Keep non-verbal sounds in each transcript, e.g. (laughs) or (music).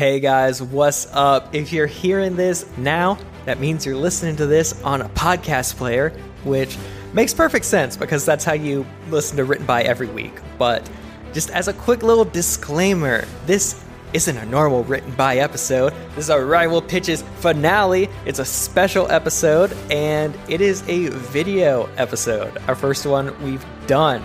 Hey guys, what's up? If you're hearing this now, that means you're listening to this on a podcast player, which makes perfect sense because that's how you listen to Written By every week. But just as a quick little disclaimer, this isn't a normal Written By episode. This is our Rival Pitches finale. It's a special episode and it is a video episode, our first one we've done.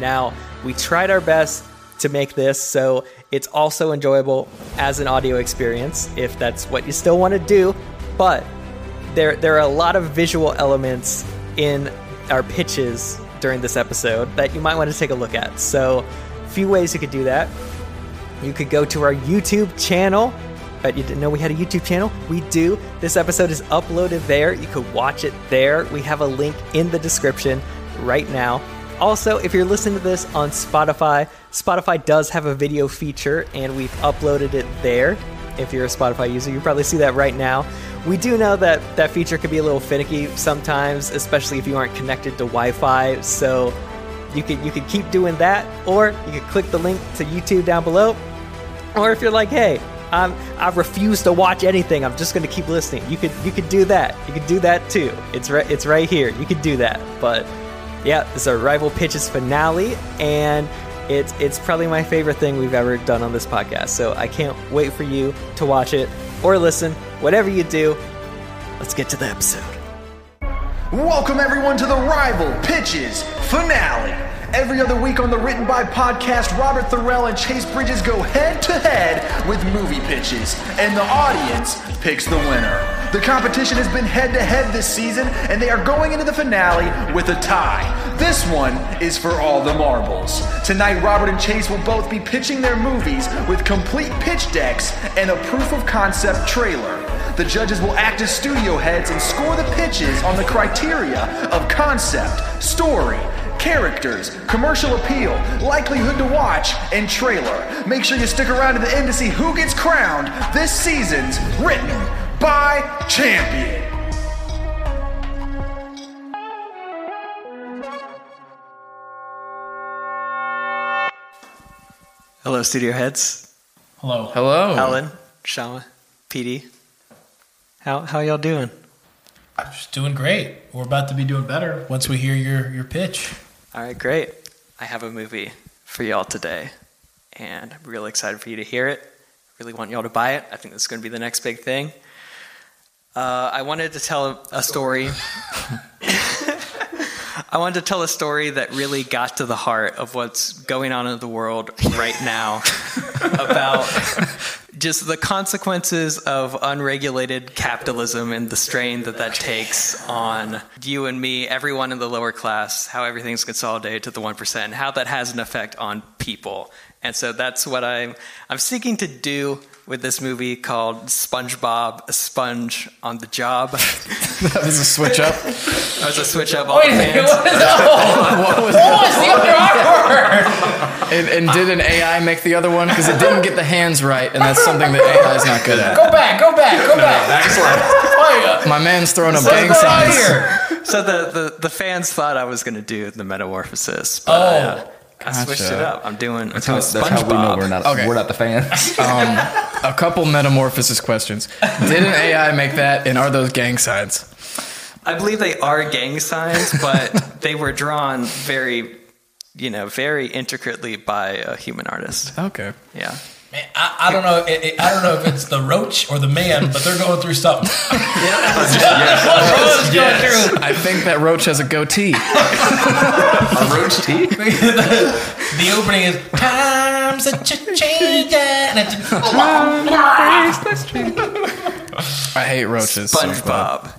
Now, we tried our best to make this so it's also enjoyable as an audio experience if that's what you still want to do. But there there are a lot of visual elements in our pitches during this episode that you might want to take a look at. So, a few ways you could do that. You could go to our YouTube channel. Bet you didn't know we had a YouTube channel? We do. This episode is uploaded there. You could watch it there. We have a link in the description right now. Also, if you're listening to this on Spotify, Spotify does have a video feature and we've uploaded it there. If you're a Spotify user, you probably see that right now. We do know that that feature can be a little finicky sometimes, especially if you aren't connected to Wi-Fi. So you could you could keep doing that, or you could click the link to YouTube down below. Or if you're like, hey, I'm, I refuse to watch anything. I'm just going to keep listening. You could you could do that. You could do that too. It's right it's right here. You could do that. But yeah, this is our rival pitches finale, and it's it's probably my favorite thing we've ever done on this podcast. So I can't wait for you to watch it or listen. Whatever you do, let's get to the episode. Welcome everyone to the Rival Pitches finale. Every other week on the Written By podcast, Robert Thorell and Chase Bridges go head to head with movie pitches, and the audience picks the winner. The competition has been head to head this season, and they are going into the finale with a tie. This one is for all the marbles. Tonight, Robert and Chase will both be pitching their movies with complete pitch decks and a proof of concept trailer. The judges will act as studio heads and score the pitches on the criteria of concept, story, characters, commercial appeal, likelihood to watch, and trailer. Make sure you stick around to the end to see who gets crowned this season's Written by Champion. Hello, studio heads. Hello. Hello. Alan, Shama, PD. How how y'all doing? I'm just doing great. We're about to be doing better once we hear your, your pitch. All right, great. I have a movie for y'all today, and I'm really excited for you to hear it. Really want y'all to buy it. I think this is going to be the next big thing. Uh, I wanted to tell a story. (laughs) I wanted to tell a story that really got to the heart of what's going on in the world right now (laughs) about just the consequences of unregulated capitalism and the strain that that takes on you and me, everyone in the lower class, how everything's consolidated to the 1%, and how that has an effect on people. And so that's what I'm, I'm seeking to do with this movie called SpongeBob A Sponge on the Job. (laughs) That was a switch up. That was a switch up all the fans. (laughs) what was the other and, and did an AI make the other one? Because it didn't get the hands right, and that's something that AI is not good at. Go back, go back, go back. Excellent. My man's throwing up What's gang going on signs. here? So the, the, the fans thought I was going to do the metamorphosis, but Oh. uh, I switched it up. I'm doing, That's doing how, that's how we know we're not Okay. we're not the fans. (laughs) Um, a couple metamorphosis questions. Did an AI make that, and are those gang signs? I believe they are gang signs, but (laughs) they were drawn very, you know, very intricately by a human artist. Okay. Yeah. Man, I, I don't know. It, it- I don't know if it's the roach or the man, but they're going through something. What's going through? I think that Roach has a goatee. A roach tea? (laughs) The opening is times a change. I hate roaches. so bad. SpongeBob.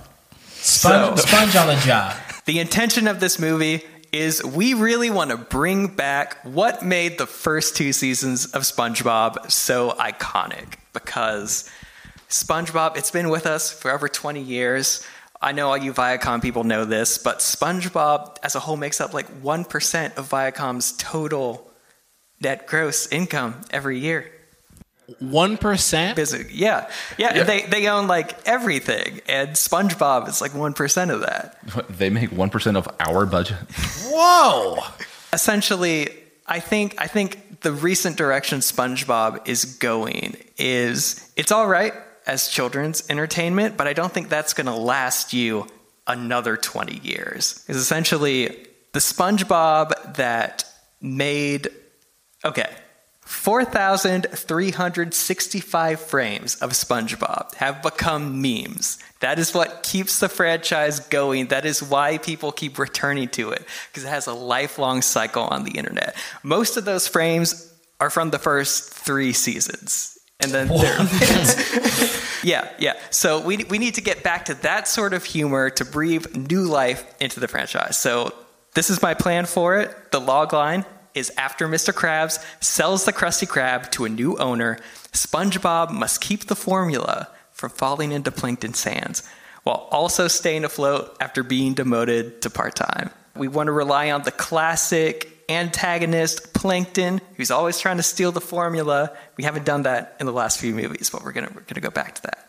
Sponge, So- sponge on the job. The intention of this movie is we really want to bring back what made the first two seasons of SpongeBob so iconic because SpongeBob, it's been with us for over 20 years. I know all you Viacom people know this, but SpongeBob as a whole makes up like 1% of Viacom's total net gross income every year. One percent. Busy. Yeah. yeah. They, they own like everything, and SpongeBob is like 1% of that. They make one percent of our budget. (laughs) Whoa. essentially i think i think the recent direction SpongeBob is going is it's all right as children's entertainment, but I don't think that's going to last you another 20 years. Is essentially, the SpongeBob that made, okay, 4,365 frames of SpongeBob have become memes. That is what keeps the franchise going. That is why people keep returning to it, because it has a lifelong cycle on the internet. Most of those frames are from the first three seasons. And then (laughs) yeah, yeah. So we, we need to get back to that sort of humor to breathe new life into the franchise. So this is my plan for it. The log line is after Mr. Krabs sells the Krusty Krab to a new owner, SpongeBob must keep the formula from falling into Plankton's hands while also staying afloat after being demoted to part time. We want to rely on the classic antagonist Plankton, who's always trying to steal the formula. We haven't done that in the last few movies, but we're gonna we're gonna go back to that.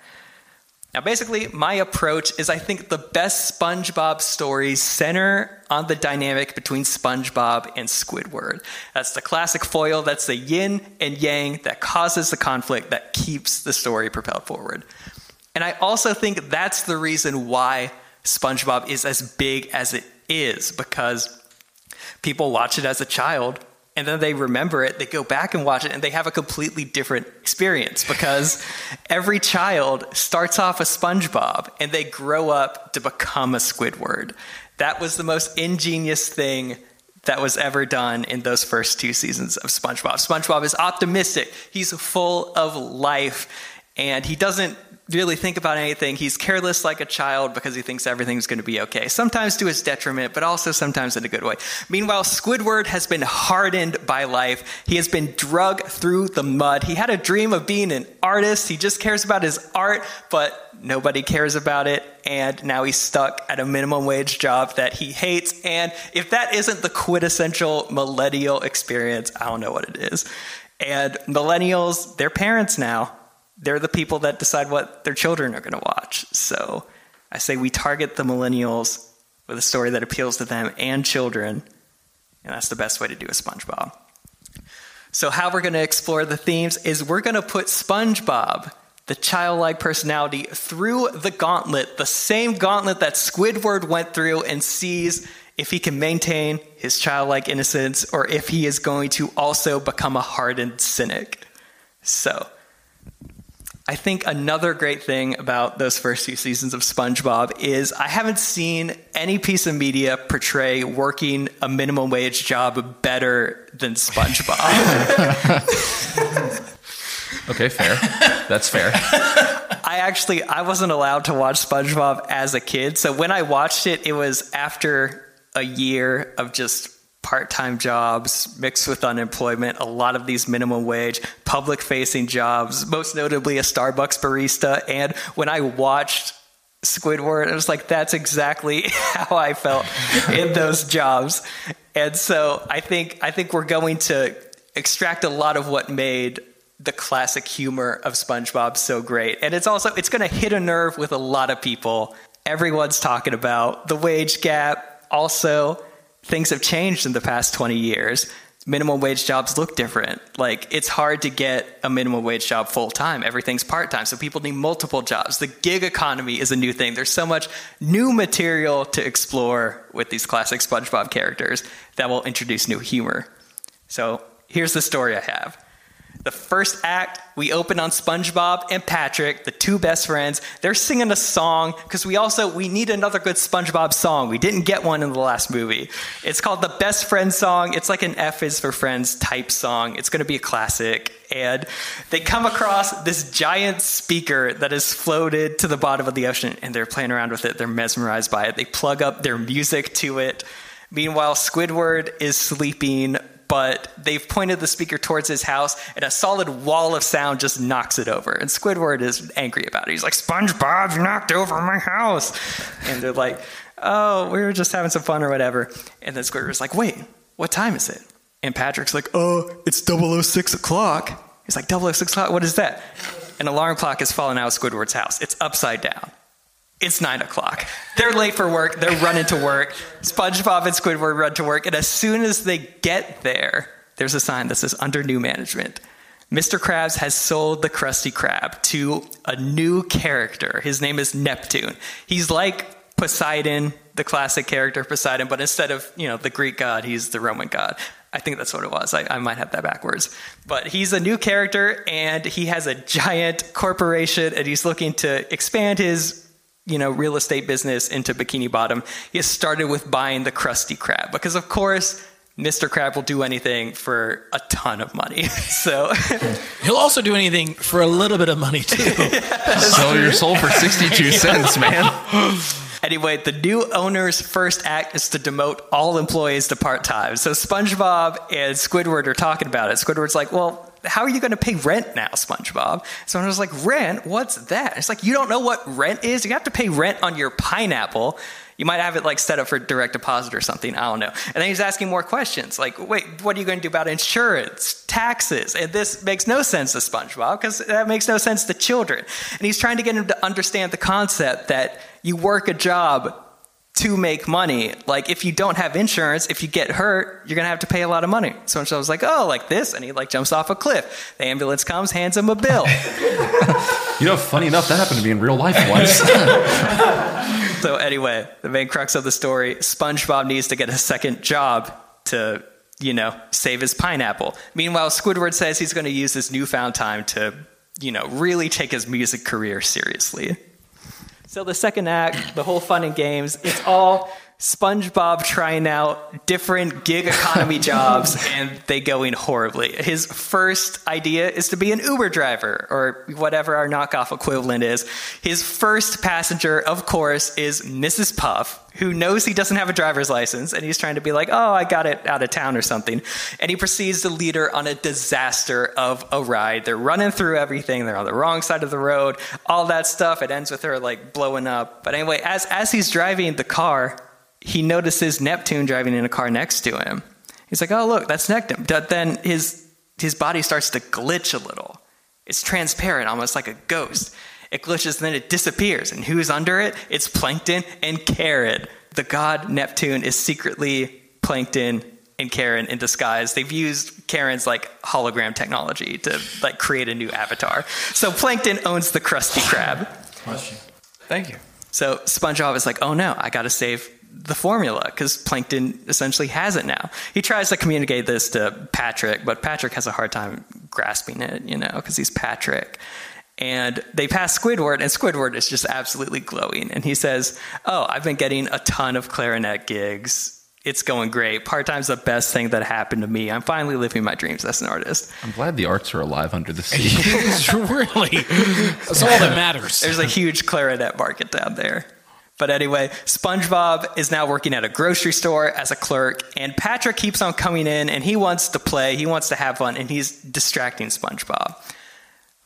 Now, basically, my approach is I think the best SpongeBob stories center on the dynamic between SpongeBob and Squidward. That's the classic foil, that's the yin and yang that causes the conflict that keeps the story propelled forward. And I also think that's the reason why SpongeBob is as big as it is, because people watch it as a child and then they remember it, they go back and watch it, and they have a completely different experience because every child starts off a SpongeBob and they grow up to become a Squidward. That was the most ingenious thing that was ever done in those first two seasons of SpongeBob. SpongeBob is optimistic, he's full of life, and he doesn't really think about anything. He's careless like a child because he thinks everything's going to be okay. Sometimes to his detriment, but also sometimes in a good way. Meanwhile, Squidward has been hardened by life. He has been drug through the mud. He had a dream of being an artist. He just cares about his art, but nobody cares about it. And now he's stuck at a minimum wage job that he hates. And if that isn't the quintessential millennial experience, I don't know what it is. And millennials, they're parents now they're the people that decide what their children are going to watch. So I say we target the millennials with a story that appeals to them and children, and that's the best way to do a SpongeBob. So, how we're going to explore the themes is we're going to put SpongeBob, the childlike personality, through the gauntlet, the same gauntlet that Squidward went through, and sees if he can maintain his childlike innocence or if he is going to also become a hardened cynic. So, I think another great thing about those first few seasons of SpongeBob is I haven't seen any piece of media portray working a minimum wage job better than SpongeBob. (laughs) Okay, fair. That's fair. I actually I wasn't allowed to watch SpongeBob as a kid, so when I watched it, it was after a year of just part-time jobs mixed with unemployment a lot of these minimum wage public facing jobs most notably a starbucks barista and when i watched squidward i was like that's exactly (laughs) how i felt in (laughs) those jobs and so i think i think we're going to extract a lot of what made the classic humor of SpongeBob so great. And it's also it's going to hit a nerve with a lot of people. Everyone's talking about the wage gap. Also, things have changed in the past 20 years. Minimum wage jobs look different. Like it's hard to get a minimum wage job full time. Everything's part time. So people need multiple jobs. The gig economy is a new thing. There's so much new material to explore with these classic SpongeBob characters that will introduce new humor. So here's the story I have. The first act, we open on SpongeBob and Patrick, the two best friends. They're singing a song because we also we need another good SpongeBob song. We didn't get one in the last movie. It's called the Best Friend song. It's like an F is for Friends type song. It's going to be a classic. And they come across this giant speaker that is floated to the bottom of the ocean, and they're playing around with it. They're mesmerized by it. They plug up their music to it. Meanwhile, Squidward is sleeping but they've pointed the speaker towards his house, and a solid wall of sound just knocks it over. And Squidward is angry about it. He's like, SpongeBob, you knocked over my house. And they're like, oh, we were just having some fun or whatever. And then Squidward's like, wait, what time is it? And Patrick's like, uh, oh, it's 006 o'clock. He's like, 006 o'clock? What is that? An alarm clock has fallen out of Squidward's house. It's upside down. It's nine o'clock. They're late for work. They're running to work. SpongeBob and Squidward run to work. And as soon as they get there, there's a sign that says under new management. Mr. Krabs has sold the Krusty Krab to a new character. His name is Neptune. He's like Poseidon, the classic character Poseidon, but instead of, you know, the Greek god, he's the Roman god. I think that's what it was. I, I might have that backwards. But he's a new character and he has a giant corporation and he's looking to expand his you know, real estate business into Bikini Bottom. He started with buying the Krusty Krab because, of course, Mr. Krabs will do anything for a ton of money. (laughs) So (laughs) He'll also do anything for a little bit of money too. (laughs) Sell your soul for 62 cents, man. (gasps) Anyway, the new owner's first act is to demote all employees to part time. So SpongeBob and Squidward are talking about it. Squidward's like, well, how are you going to pay rent now, SpongeBob? So I was like, rent? What's that? It's like, you don't know what rent is? You have to pay rent on your pineapple. You might have it like set up for direct deposit or something. I don't know. And then he's asking more questions like, wait, what are you going to do about insurance, taxes? And this makes no sense to SpongeBob because that makes no sense to children. And he's trying to get him to understand the concept that you work a job to make money. Like if you don't have insurance, if you get hurt, you're gonna have to pay a lot of money. So I was like, oh, like this, and he like jumps off a cliff. The ambulance comes, hands him a bill. (laughs) You know, funny enough, that happened to me in real life once. (laughs) so anyway, the main crux of the story: SpongeBob needs to get a second job to, you know, save his pineapple. Meanwhile, Squidward says he's going to use this newfound time to, you know, really take his music career seriously. So the second act, the whole fun and games, it's all SpongeBob trying out different gig economy (laughs) jobs and they going horribly. His first idea is to be an Uber driver or whatever our knockoff equivalent is. His first passenger, of course, is Mrs. Puff, who knows he doesn't have a driver's license and he's trying to be like, oh, I got it out of town or something. And he proceeds to lead her on a disaster of a ride. They're running through everything. They're on the wrong side of the road, all that stuff. It ends with her like blowing up. But anyway, as, as he's driving the car, he notices Neptune driving in a car next to him. He's like, oh, look, that's Neptune. But then his, his body starts to glitch a little. It's transparent, almost like a ghost. It glitches and then it disappears. And who's under it? It's Plankton and Karen. The god Neptune is secretly Plankton and Karen in disguise. They've used Karen's like hologram technology to like create a new avatar. So Plankton owns the Krusty Krab. Thank you. So SpongeBob is like, oh no, I got to save the formula because Plankton essentially has it now. He tries to communicate this to Patrick, but Patrick has a hard time grasping it, you know, because he's Patrick. And they pass Squidward, and Squidward is just absolutely glowing. And he says, Oh, I've been getting a ton of clarinet gigs. It's going great. Part time's the best thing that happened to me. I'm finally living my dreams as an artist. I'm glad the arts are alive under the sea. (laughs) It's really, that's all that matters. There's a huge clarinet market down there. But anyway, SpongeBob is now working at a grocery store as a clerk, and Patrick keeps on coming in and he wants to play, he wants to have fun, and he's distracting SpongeBob.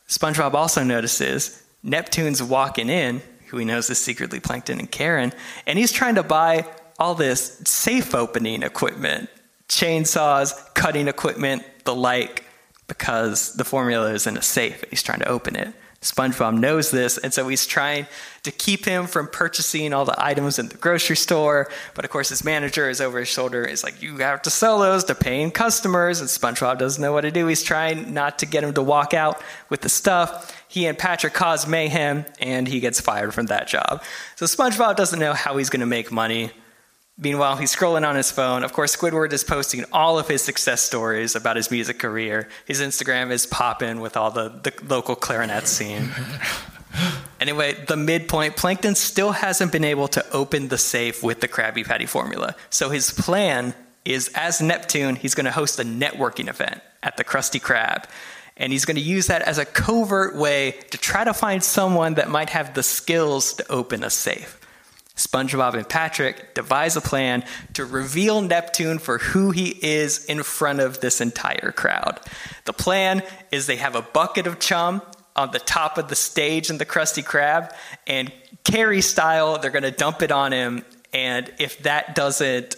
SpongeBob also notices Neptune's walking in, who he knows is secretly Plankton and Karen, and he's trying to buy all this safe opening equipment chainsaws, cutting equipment, the like, because the formula is in a safe and he's trying to open it. SpongeBob knows this, and so he's trying to keep him from purchasing all the items in the grocery store. But of course, his manager is over his shoulder. He's like, You have to sell those to paying customers. And SpongeBob doesn't know what to do. He's trying not to get him to walk out with the stuff. He and Patrick cause mayhem, and he gets fired from that job. So SpongeBob doesn't know how he's going to make money. Meanwhile, he's scrolling on his phone. Of course, Squidward is posting all of his success stories about his music career. His Instagram is popping with all the, the local clarinet scene. (laughs) Anyway, the midpoint, Plankton still hasn't been able to open the safe with the Krabby Patty formula. So his plan is as Neptune, he's going to host a networking event at the Krusty Krab. And he's going to use that as a covert way to try to find someone that might have the skills to open a safe. SpongeBob and Patrick devise a plan to reveal Neptune for who he is in front of this entire crowd. The plan is they have a bucket of chum on the top of the stage in the Krusty Krab, and Carrie style, they're going to dump it on him. And if that doesn't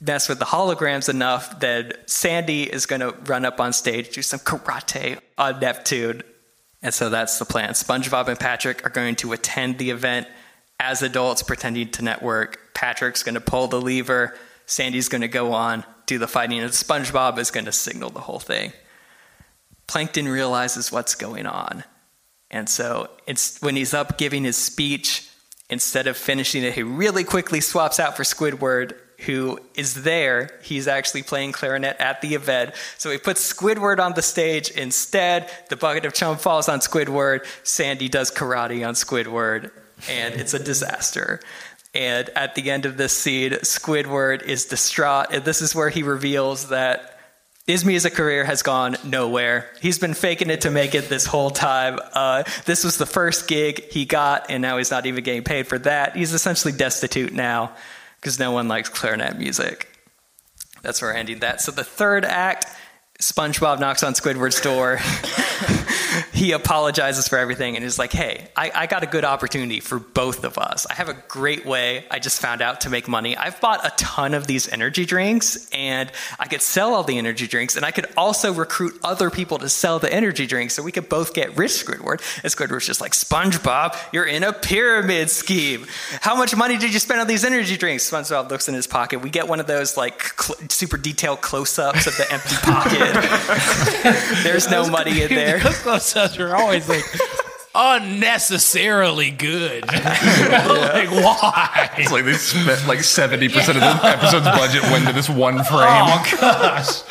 mess with the holograms enough, then Sandy is going to run up on stage, do some karate on Neptune. And so that's the plan. SpongeBob and Patrick are going to attend the event as adults pretending to network. Patrick's going to pull the lever. Sandy's going to go on do the fighting, and SpongeBob is going to signal the whole thing. Plankton realizes what's going on. And so it's when he's up giving his speech, instead of finishing it, he really quickly swaps out for Squidward, who is there. He's actually playing clarinet at the event. So he puts Squidward on the stage instead. The bucket of chum falls on Squidward. Sandy does karate on Squidward, and it's a disaster. And at the end of this scene, Squidward is distraught. And this is where he reveals that his music career has gone nowhere. He's been faking it to make it this whole time. Uh, this was the first gig he got, and now he's not even getting paid for that. He's essentially destitute now because no one likes clarinet music. That's where we're ending that. So the third act, SpongeBob knocks on Squidward's door. (laughs) he apologizes for everything and is like, hey, I, I, got a good opportunity for both of us. I have a great way I just found out to make money. I've bought a ton of these energy drinks and I could sell all the energy drinks and I could also recruit other people to sell the energy drinks so we could both get rich, Squidward. And Squidward's just like, SpongeBob, you're in a pyramid scheme. How much money did you spend on these energy drinks? SpongeBob looks in his pocket. We get one of those like cl- super detailed close ups of the empty pocket. (laughs) There's no money in there. (laughs) (laughs) are always like unnecessarily good. (laughs) like why? It's like they spent like seventy percent of the (laughs) episode's budget went to this one frame. Oh gosh.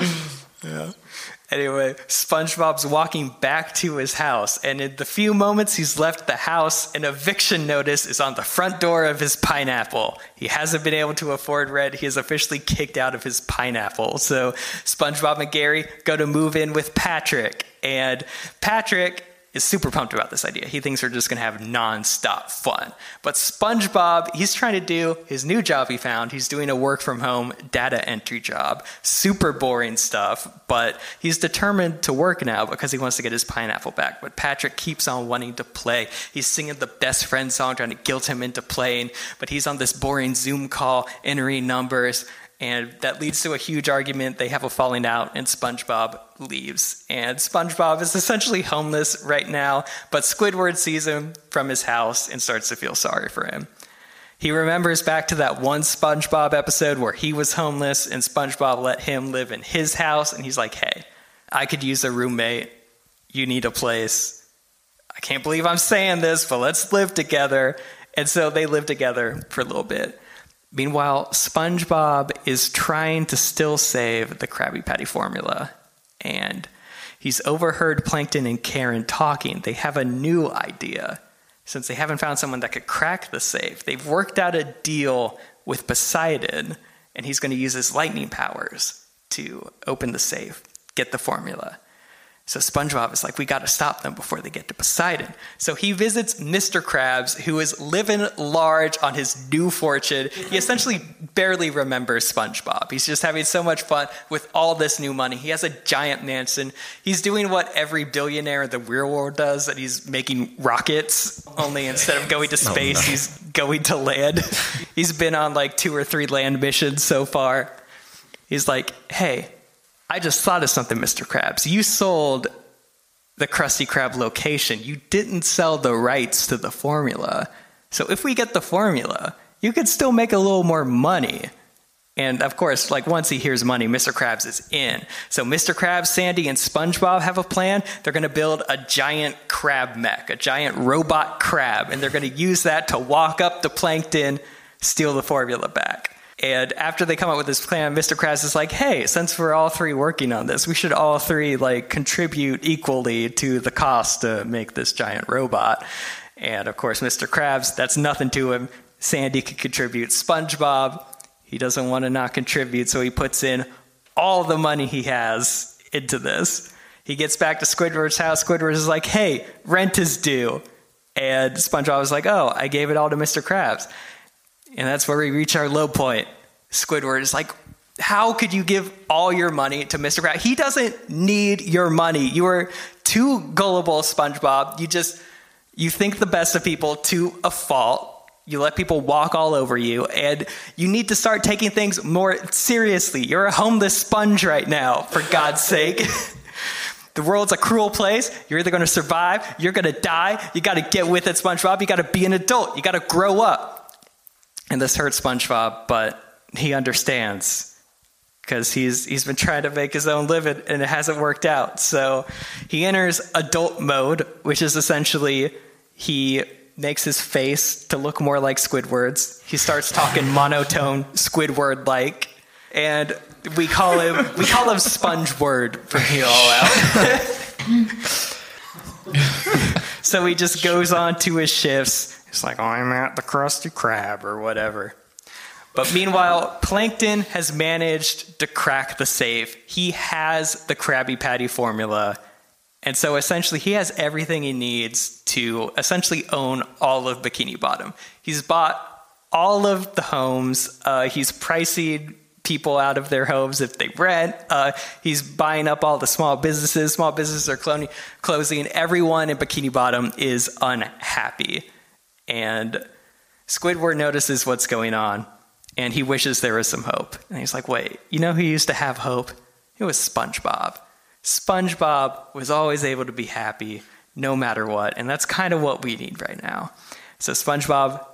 Anyway, SpongeBob's walking back to his house, and in the few moments he's left the house, an eviction notice is on the front door of his pineapple. He hasn't been able to afford rent. He is officially kicked out of his pineapple. So SpongeBob and Gary go to move in with Patrick, and Patrick is super pumped about this idea. He thinks we're just going to have nonstop fun. But SpongeBob, he's trying to do his new job he found. He's doing a work from home data entry job. Super boring stuff, but he's determined to work now because he wants to get his pineapple back. But Patrick keeps on wanting to play. He's singing the best friend song, trying to guilt him into playing, but he's on this boring Zoom call, entering numbers and that leads to a huge argument. They have a falling out, and SpongeBob leaves. And SpongeBob is essentially homeless right now, but Squidward sees him from his house and starts to feel sorry for him. He remembers back to that one SpongeBob episode where he was homeless and SpongeBob let him live in his house, and he's like, hey, I could use a roommate. You need a place. I can't believe I'm saying this, but let's live together. And so they live together for a little bit. Meanwhile, SpongeBob is trying to still save the Krabby Patty formula, and he's overheard Plankton and Karen talking. They have a new idea. Since they haven't found someone that could crack the safe, they've worked out a deal with Poseidon, and he's going to use his lightning powers to open the safe, get the formula. So SpongeBob is like, we got to stop them before they get to Poseidon. So he visits Mr. Krabs, who is living large on his new fortune. He essentially barely remembers SpongeBob. He's just having so much fun with all this new money. He has a giant mansion. He's doing what every billionaire in the real world does, that he's making rockets, only instead of going to (laughs) oh, space, oh, no. he's going to land. (laughs) he's been on like two or three land missions so far. He's like, hey, I just thought of something, Mr. Krabs. You sold the Krusty Krab location. You didn't sell the rights to the formula. So if we get the formula, you could still make a little more money. And of course, like once he hears money, Mr. Krabs is in. So Mr. Krabs, Sandy, and SpongeBob have a plan. They're going to build a giant crab mech, a giant robot crab, and they're going to use that to walk up to Plankton, steal the formula back. And after they come up with this plan, Mr. Krabs is like, "Hey, since we're all three working on this, we should all three like contribute equally to the cost to make this giant robot." And of course, Mr. Krabs, that's nothing to him. Sandy can contribute. SpongeBob, he doesn't want to not contribute, so he puts in all the money he has into this. He gets back to Squidward's house. Squidward is like, "Hey, rent is due." And SpongeBob is like, "Oh, I gave it all to Mr. Krabs." And that's where we reach our low point. Squidward is like, how could you give all your money to Mr. Krabs? He doesn't need your money. You are too gullible, SpongeBob. You just you think the best of people to a fault. You let people walk all over you, and you need to start taking things more seriously. You're a homeless sponge right now, for God's sake. (laughs) the world's a cruel place. You're either going to survive, you're going to die. You got to get with it, SpongeBob. You got to be an adult. You got to grow up. And this hurts SpongeBob, but he understands because he's he's been trying to make his own living and it hasn't worked out. So he enters adult mode, which is essentially he makes his face to look more like Squidward's. He starts talking monotone Squidward like, and we call him we call him Spongeword from here all out. (laughs) so he just goes on to his shifts. Like I'm at the Krusty Krab or whatever. But meanwhile, Plankton has managed to crack the safe. He has the Krabby Patty formula. And so essentially, he has everything he needs to essentially own all of Bikini Bottom. He's bought all of the homes, uh, he's pricing people out of their homes if they rent. Uh, he's buying up all the small businesses. Small businesses are clone- closing. Everyone in Bikini Bottom is unhappy. And Squidward notices what's going on and he wishes there was some hope. And he's like, wait, you know who used to have hope? It was SpongeBob. SpongeBob was always able to be happy no matter what. And that's kind of what we need right now. So SpongeBob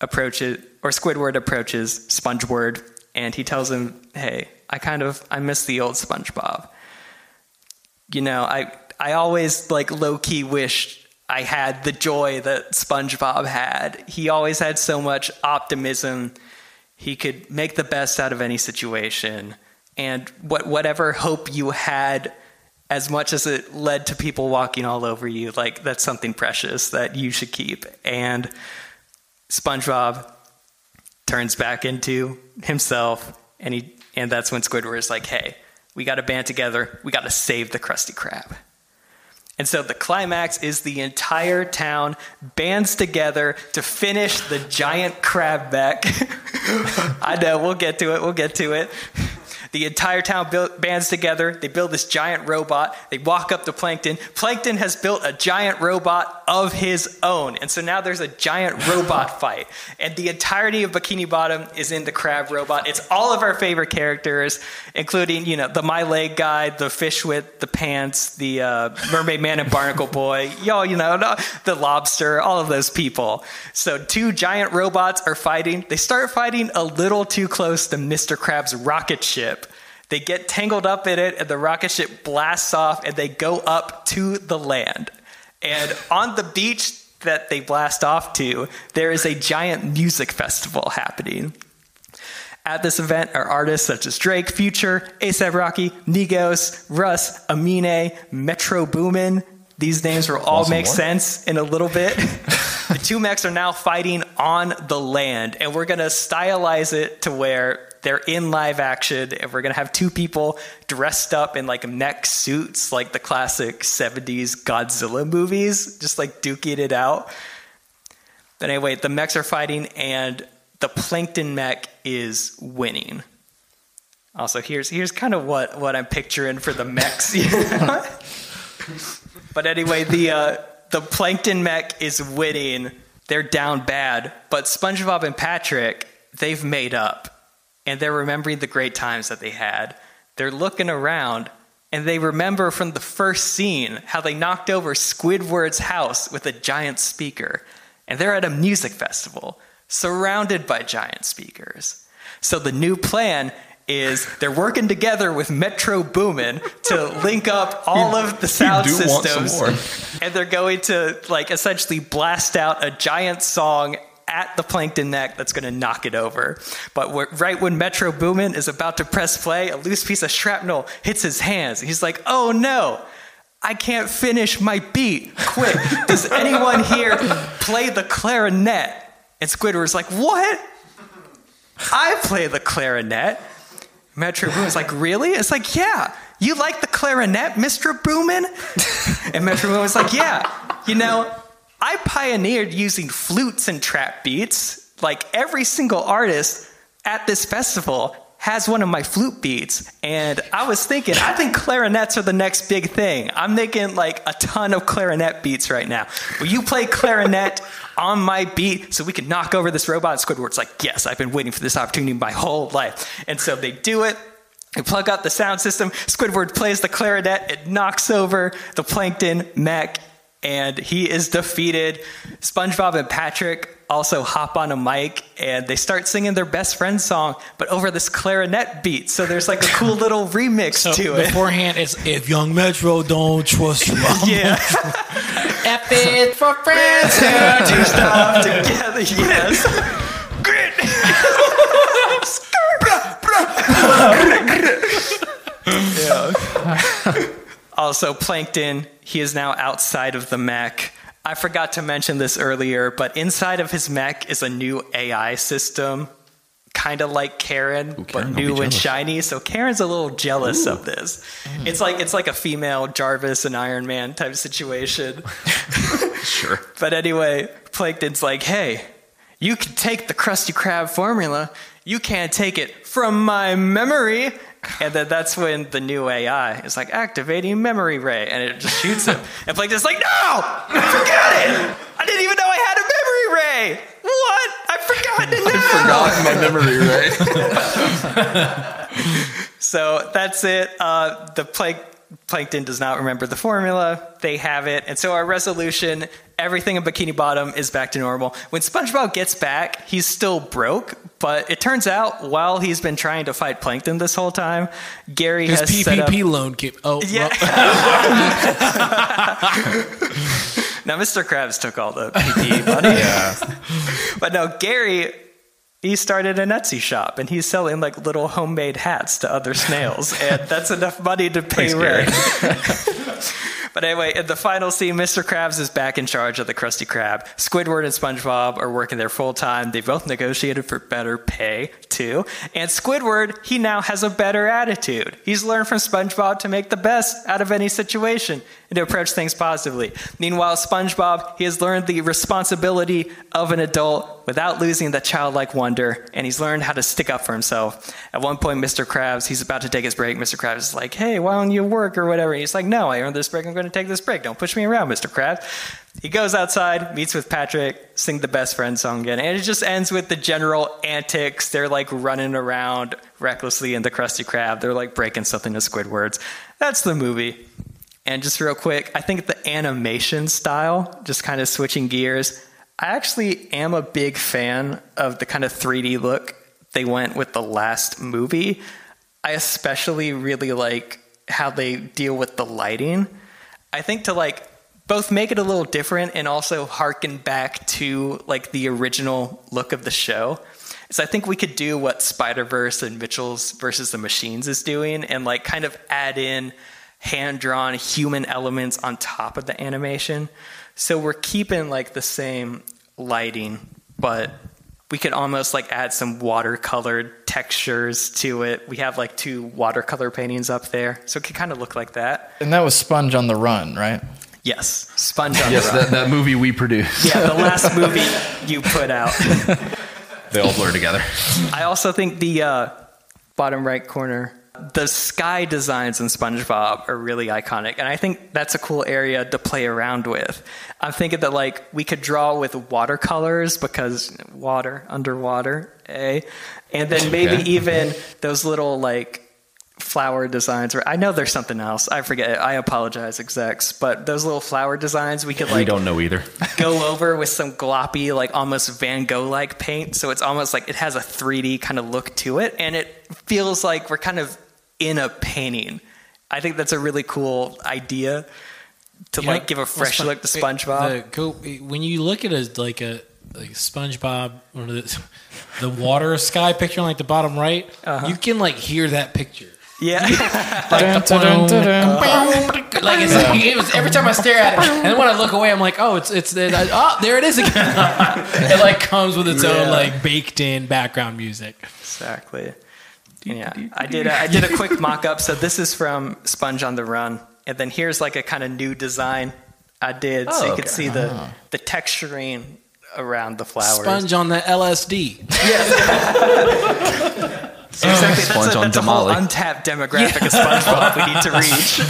approaches, or Squidward approaches Spongeword, and he tells him, hey, I kind of, I miss the old SpongeBob. You know, I, I always like low key wished I had the joy that SpongeBob had. He always had so much optimism he could make the best out of any situation. And what, whatever hope you had, as much as it led to people walking all over you, like that's something precious that you should keep. And SpongeBob turns back into himself, and he and that's when Squidward is like, "Hey, we got to band together. We got to save the Krusty Krab." And so the climax is the entire town bands together to finish the giant crab back. (laughs) I know, we'll get to it, we'll get to it. The entire town build, bands together. They build this giant robot. They walk up to Plankton. Plankton has built a giant robot of his own. And so now there's a giant robot (laughs) fight. And the entirety of Bikini Bottom is in the crab robot. It's all of our favorite characters, including, you know, the My Leg guy, the fish with the pants, the uh, Mermaid Man and Barnacle Boy, (laughs) y'all, you know, the lobster, all of those people. So two giant robots are fighting. They start fighting a little too close to Mr. Krabs' rocket ship. They get tangled up in it, and the rocket ship blasts off, and they go up to the land. And on the beach that they blast off to, there is a giant music festival happening. At this event are artists such as Drake, Future, ASAP Rocky, Migos, Russ, Amine, Metro Boomin. These names will all Want some make sense in a little bit. (laughs) the two mechs are now fighting on the land, and we're going to stylize it to where they're in live action, and we're to have two people dressed up in like mech suits, like the classic 70s Godzilla movies, just like duking it out. But anyway, the mechs are fighting, and the plankton mech is winning. Also, here's here's kind of what, what I'm picturing for the mechs. (laughs) but anyway, the uh, the plankton mech is winning. They're down bad, but SpongeBob and Patrick they've made up, and they're remembering the great times that they had. They're looking around, and they remember from the first scene how they knocked over Squidward's house with a giant speaker, and they're at a music festival surrounded by giant speakers. So the new plan is they're working together with Metro Boomin to (laughs) link up all of the sound do want some systems and they're going to like essentially blast out a giant song at the plankton mech that's going to knock it over. But right when Metro Boomin is about to press play, a loose piece of shrapnel hits his hands. He's like, "Oh no!" I can't finish my beat. Quick, does (laughs) anyone here play the clarinet? And Squidward's like, What? I play the clarinet. Metro Boomin's like, Really? It's like, Yeah. You like the clarinet, Mr. Boomin? And Metro Boomin's like, Yeah. You know, I pioneered using flutes and trap beats. Like every single artist at this festival has one of my flute beats. And I was thinking, I think clarinets are the next big thing. I'm making like a ton of clarinet beats right now. Will you play clarinet on my beat so we can knock over this robot? And Squidward's like, yes, I've been waiting for this opportunity my whole life. And so they do it. They plug out the sound system. Squidward plays the clarinet. It knocks over the plankton mech. And he is defeated. SpongeBob and Patrick also hop on a mic and they start singing their best friend song, but over this clarinet beat. So there's like a cool (laughs) little remix So to it. beforehand, it's if Young Metro don't trust you, (laughs) I'm Yeah, (laughs) F it for friends. two stuff together. Yes. Grit. Also, Plankton, he is now outside of the mech. I forgot to mention this earlier, but inside of his mech is a new AI system, kind of like Karen, Karen but new and shiny. So Karen's a little jealous of this. It's like it's like a female Jarvis and Iron Man type situation. (laughs) (laughs) Sure. But anyway, Plankton's like, hey, you can take the Krusty Krab formula. You can't take it from my memory. (laughs) And then that's when the new AI is like activating memory ray, and it just shoots him. (laughs) and Plankton's like, no, I forget it. I didn't even know I had a memory ray. What? I forgot (laughs) it now. Forgot my memory, ray." So that's it. Uh, the plank- plankton does not remember the formula. They have it, and so our resolution: everything in Bikini Bottom is back to normal. When SpongeBob gets back, he's still broke, but it turns out while he's been trying to fight Plankton this whole time, Gary His has set up. His PPP loan keep. Oh, Yeah. well, (laughs) Now, Mr. Krabs took all the PPP money. (laughs) But no, Gary, he started a Etsy shop and he's selling like little homemade hats to other snails. and that's enough money to pay rent. (laughs) but anyway, in the final scene, Mr. Krabs is back in charge of the Krusty Krab. Squidward and SpongeBob are working there full time. They both negotiated for better pay, too. And Squidward, he now has a better attitude. He's learned from SpongeBob to make the best out of any situation and to approach things positively. Meanwhile, SpongeBob, he has learned the responsibility of an adult without losing that childlike wonder, and he's learned how to stick up for himself. At one point, Mr. Krabs, he's about to take his break. Mr. Krabs is like, hey, why don't you work or whatever? And he's like, no, I earned this break. I'm going to take this break. Don't push me around, Mr. Krabs. He goes outside, meets with Patrick, sing the best friend song again, and it just ends with the general antics. They're like running around recklessly in the Krusty Krab. They're like breaking something to Squidwards. That's the movie. And just real quick, I think the animation style, just kind of switching gears, I actually am a big fan of the kind of 3D look they went with the last movie. I especially really like how they deal with the lighting. I think to like both make it a little different and also harken back to like the original look of the show. So I think we could do what Spider Verse and Mitchells versus the Machines is doing, and like kind of add in hand drawn human elements on top of the animation. So we're keeping like the same lighting, but we could almost like add some watercolor textures to it. We have like two watercolor paintings up there, so it could kind of look like that. And that was Sponge on the Run, right? Yes, Sponge on Yes, the that, that movie we produced. Yeah, the last (laughs) movie you put out. They all blur together. I also think the uh, bottom right corner, the sky designs in SpongeBob are really iconic, and I think that's a cool area to play around with. I'm thinking that like we could draw with watercolors because water, underwater, eh? And then maybe Okay. even those little like flower designs or I know there's something else. I forget. I apologize, execs, but those little flower designs we could like we don't know either. (laughs) go over with some gloppy, like almost Van Gogh like paint. So it's almost like it has a 3D kind of look to it. And it feels like we're kind of in a painting. I think that's a really cool idea to You know, like give a well, fresh Spon- look to SpongeBob. The, go, when you look at it like a like SpongeBob or the, (laughs) the water sky picture on like the bottom right, Uh-huh. you can like hear that picture. Yeah. (laughs) Dun, dun, dun, dun, dun. Like it's like it was every time I stare at it, (laughs) and then when I look away, I'm like, oh, it's it's it, I- oh, there it is again. (laughs) it like comes with its Yeah. own like baked in background music. exactly. Yeah. I did a, I did a quick mock up. So this is from Sponge on the Run. And then here's like a kind of new design I did so you oh, could see the, ah. the texturing around the flowers. Sponge on the LSD. Oh, exactly. That's, Sponge a, on that's a whole Damali. untapped demographic of SpongeBob we need to reach.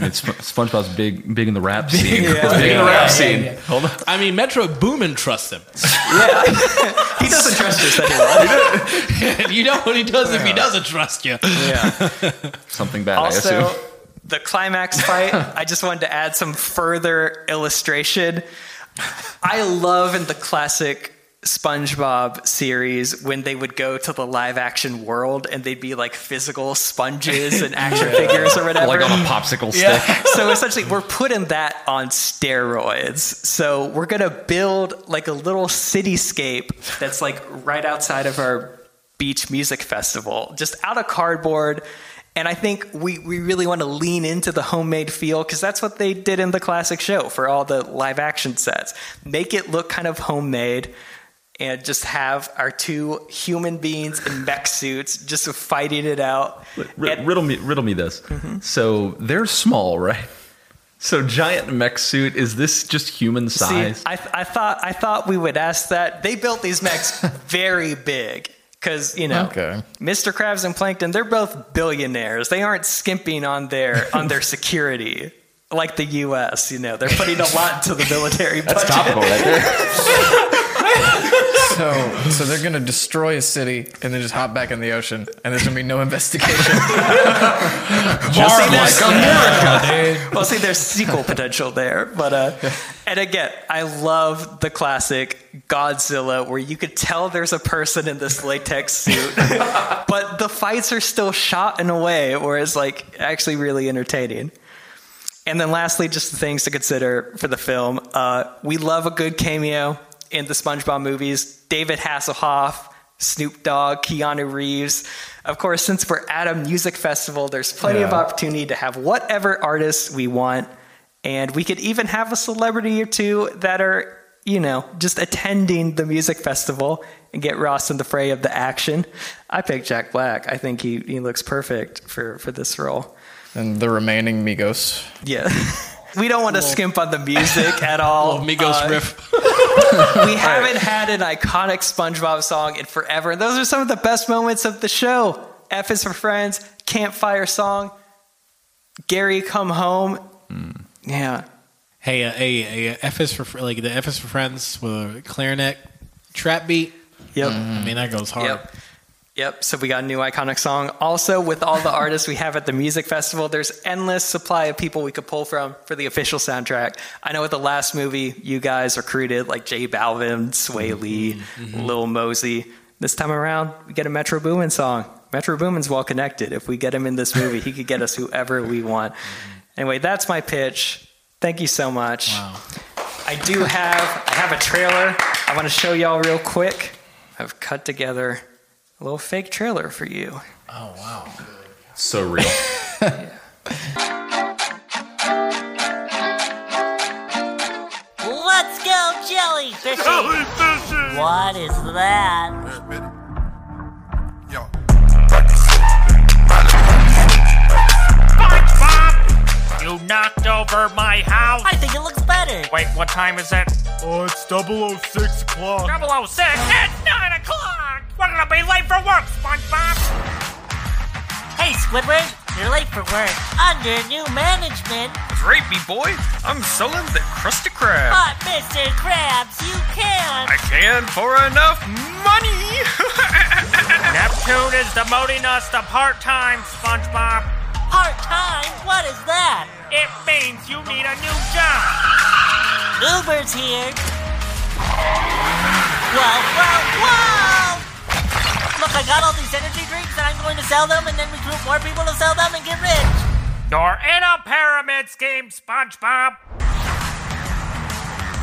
(laughs) It's SpongeBob's big, big in the rap scene. Yeah. big in the Yeah, rap yeah, scene. Hold on. I mean, Metro Boomin trusts him. Yeah. (laughs) He doesn't trust us anymore. you know what (laughs) he does if he doesn't trust you. Yeah. Something bad, I Also, assume. the climax fight, I just wanted to add some further illustration. I love in the classic SpongeBob series when they would go to the live action world and they'd be like physical sponges and action figures or whatever. Like on a popsicle stick. (laughs) so essentially, we're putting that on steroids. So we're gonna build like a little cityscape that's like right outside of our beach music festival, just out of cardboard. And I think we, we really want to lean into the homemade feel because that's what they did in the classic show for all the live action sets. Make it look kind of homemade and just have our two human beings in mech suits just fighting it out. R- And- riddle me, riddle me this. Mm-hmm. So they're small, right? So giant mech suit is this just human See, size? I, I thought I thought we would ask that. They built these mechs (laughs) very big because you know, Okay. Mr. Krabs and Plankton, they're both billionaires. They aren't skimping on their on their security like the U.S. You know, they're putting a lot into the military (laughs) budget. That's topical right there. (laughs) So, so they're gonna destroy a city and then just hop back in the ocean, and there's gonna be no (laughs) investigation. Well, see, there's- America, dude. (laughs) well, see, there's sequel potential there, but uh, and again, I love the classic Godzilla where you could tell there's a person in this latex suit, (laughs) but the fights are still shot in a way where it's like actually really entertaining. And then lastly, just the things to consider for the film. Uh, we love a good cameo in the SpongeBob movies. David Hasselhoff, Snoop Dogg, Keanu Reeves. Of course, since we're at a music festival, there's plenty of opportunity to have whatever artists we want. And we could even have a celebrity or two that are, you know, just attending the music festival and get Ross in the fray of the action. I picked Jack Black. I think he, he looks perfect for, for this role. and the remaining Migos. Yeah. (laughs) We don't want to skimp on the music at (laughs) all. Migos Uh, riff. (laughs) we haven't had an iconic SpongeBob song in forever. Those are some of the best moments of the show. F is for Friends, Campfire Song, Gary Come Home. Yeah. Hey, uh, hey, hey, uh, F is for like the F is for friends with a clarinet trap beat. Yep. I mean that goes hard. Yep. Yep. So we got a new iconic song. Also, with all the artists we have at the music festival, there's endless supply of people we could pull from for the official soundtrack. I know with the last movie, you guys recruited like J Balvin, Swae mm-hmm, Lee, mm-hmm. Lil Mosey. This time around, we get a Metro Boomin song. Metro Boomin's well connected. If we get him in this movie, he could get us whoever we want. Mm-hmm. Anyway, that's my pitch. Thank you so much. Wow. I do have I have a trailer. I want to show y'all real quick. I've cut together a little fake trailer for you. Oh wow, so real. (laughs) Let's go, jellyfish! What is that? You knocked over my house. I think it looks better. Wait, what time is it? Oh, it's 006 o'clock. 006. It's 9 o'clock. We're gonna be late for work, SpongeBob. Hey, Squidward, you're late for work. Under new management. Great, me boy. I'm selling the Krusty Krab. But Mr. Krabs, you can. I can for enough money. (laughs) Neptune is demoting us to part-time, SpongeBob. Part time? What is that? It means you need a new job. Uber's here. Whoa, whoa, whoa! Look, I got all these energy drinks and I'm going to sell them and then recruit more people to sell them and get rich. You're in a pyramid scheme, SpongeBob.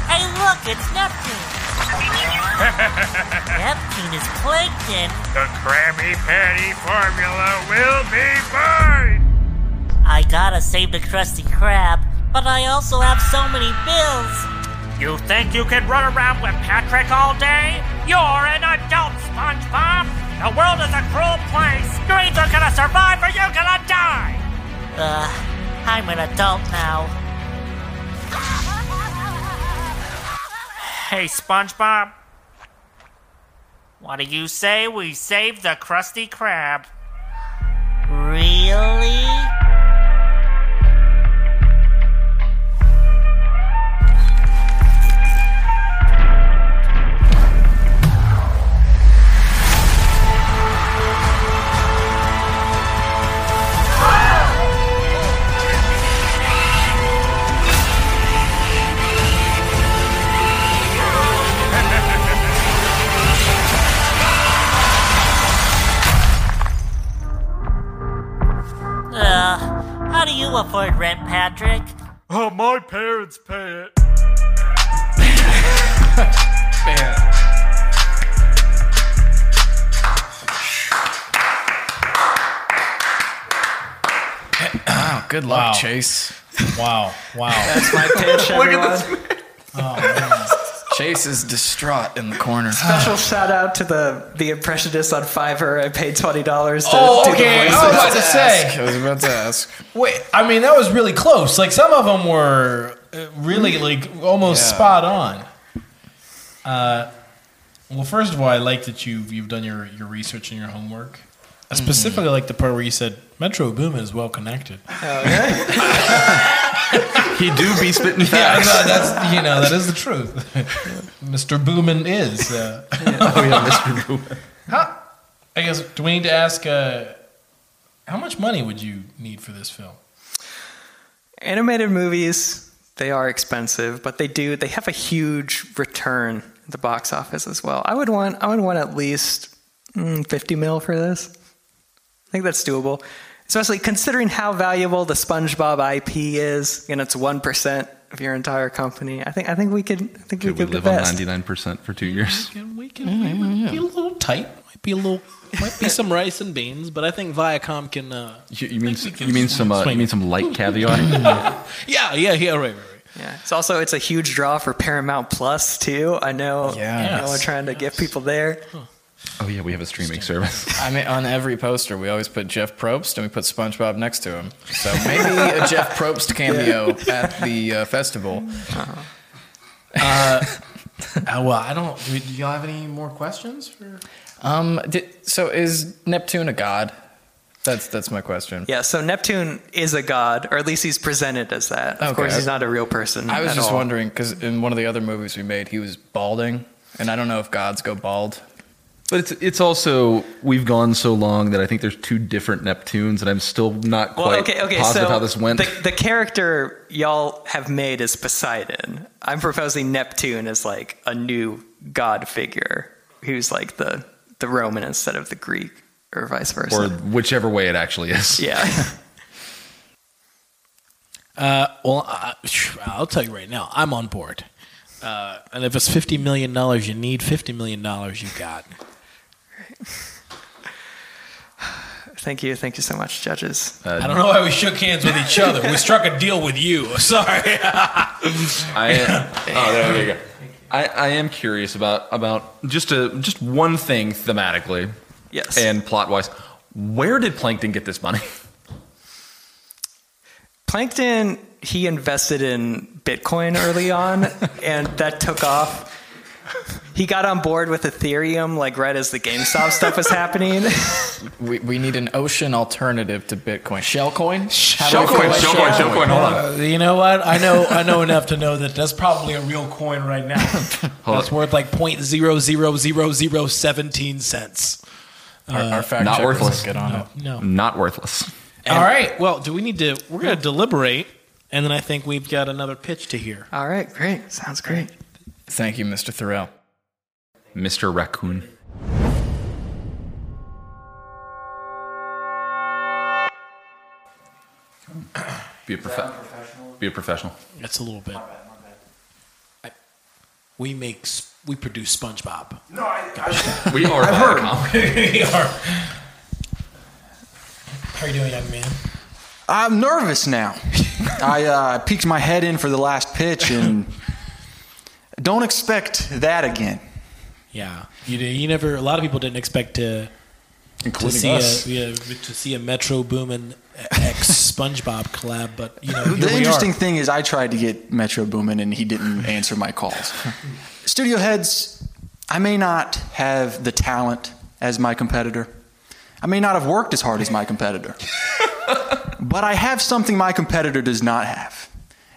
Hey, look, it's Neptune. (laughs) Neptune is plankton. The Krabby Patty formula will be mine. I gotta save the Krusty Krab, but I also have so many bills. You think you can run around with Patrick all day? You're an adult, SpongeBob. The world is a cruel place. You're either gonna survive or you're gonna die. Uh, I'm an adult now. Hey, SpongeBob. What do you say we save the Krusty Krab? Really? I'll afford rent, Patrick. Oh, my parents pay it. Wow, oh, good luck, Wow. Chase. Wow. Wow. (laughs) That's my pitch, everyone. Oh, Chase is distraught in the corner. Special shout out to the the impressionist on Fiverr. I paid twenty dollars to Oh, do okay. the I was voices. about to say. I was about to ask. Wait, I mean that was really close. Like some of them were uh, really like almost Yeah. spot on. Uh, well, first of all, I like that you've you've done your your research and your homework. I specifically like the part where you said Metro Boomin is well connected. (laughs) He do be spitting (laughs) Yeah, facts. no, that's you know that is the truth. (laughs) Mr. Boomin is. Uh, (laughs) oh yeah, Mr. Boomin. how, I guess do we need to ask uh, how much money would you need for this film? Animated movies, they are expensive, but they do they have a huge return at the box office as well. I would want I would want at least mm, fifty mil for this. I think that's doable, especially considering how valuable the SpongeBob IP is. You know, it's one percent of your entire company. I think I think we could I think Could we we could live on ninety nine percent for two years? Can we can we might be a little tight. Might be a little. Might be some rice and beans, but I think Viacom can. Uh, You, you mean think can you mean some uh, you mean some light caviar? (laughs) yeah, yeah, yeah. Right, right, right. Yeah, it's also it's a huge draw for Paramount Plus too. I know. Yeah. I know we're trying to get people there. Oh yeah, we have a streaming service. (laughs) I mean, on every poster, we always put Jeff Probst and we put SpongeBob next to him. So (laughs) maybe a Jeff Probst cameo at the uh, festival. (laughs) Uh, well, I don't. Do y'all have any more questions for? Um, did, so is Neptune a god? That's that's my question. Yeah, so Neptune is a god, or at least he's presented as that. Of Okay. course, he's not a real person. I was at just all. wondering because in one of the other movies we made, he was balding, and I don't know if gods go bald. But it's it's also we've gone so long that I think there's two different Neptunes, and I'm still not quite Well, okay, okay. positive so how this went. The, the character y'all have made is Poseidon. I'm proposing Neptune as like a new god figure, who's like the the Roman instead of the Greek, or vice versa. or whichever way it actually is. yeah. (laughs) Uh, well, uh, I'll tell you right now, I'm on board. Uh, and if it's fifty million dollars, you need fifty million dollars. You got. (sighs) Thank you, thank you so much, judges. Uh, I don't know why we shook hands with each other. We struck a deal with you. (laughs) Sorry. (laughs) I oh there you go. I, I am curious about about just a just one thing thematically Yes. and plot wise. Where did Plankton get this money? (laughs) Plankton, he invested in Bitcoin early on, and that took off. He got on board with Ethereum like right as the GameStop stuff was happening. We, we need an ocean alternative to Bitcoin. Shellcoin? How do we Shellcoin, collect Shellcoin, Shellcoin, hold on. Uh, you know what? I know. I know enough to know that that's probably a real coin right now. (laughs) that's worth like point zero zero zero zero seventeen cents. Our, our fact Not checkers worthless. Get on it. No. Not worthless. All right. Well, do we need to? We're going to deliberate, and then I think we've got another pitch to hear. All right, great. Sounds great. Thank you, Mr. Thorell. Mr. Raccoon. Be a professional. Be a professional. That's a little bit. I- we make. s- We produce SpongeBob. No, I. (laughs) we are. I've heard. (laughs) we are. How are you doing, young man? I'm nervous now. (laughs) I uh, peeked my head in for the last pitch and don't expect that again. Yeah, you you never. A lot of people didn't expect to to Including see us. a yeah, to see a Metro Boomin X (laughs) SpongeBob collab, but you know The interesting are. thing is, I tried to get Metro Boomin and he didn't answer my calls. (laughs) Studio heads, I may not have the talent as my competitor. I may not have worked as hard as my competitor. (laughs) but I have something my competitor does not have.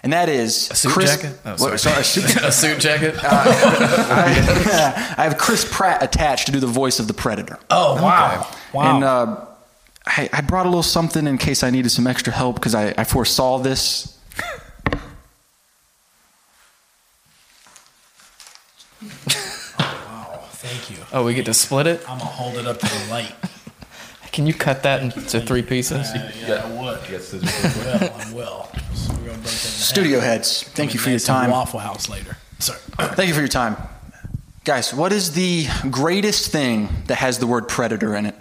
And that is A suit Chris, jacket? Oh, what, sorry. sorry, a suit, (laughs) a suit jacket? (laughs) I, I have Chris Pratt attached to do the voice of the Predator. Oh wow, wow. And uh, I, I brought a little something in case I needed some extra help because I, I foresaw this. (laughs) Wow. Thank you. Oh, we get to split it? I'm gonna hold it up to the light. I Can you cut that into three pieces? Yeah, I would. (laughs) Well, I will. So we're gonna break that in Studio heads, thank you for your time. Waffle House later. Sorry. Thank you for your time. Guys, what is the greatest thing that has the word predator in it?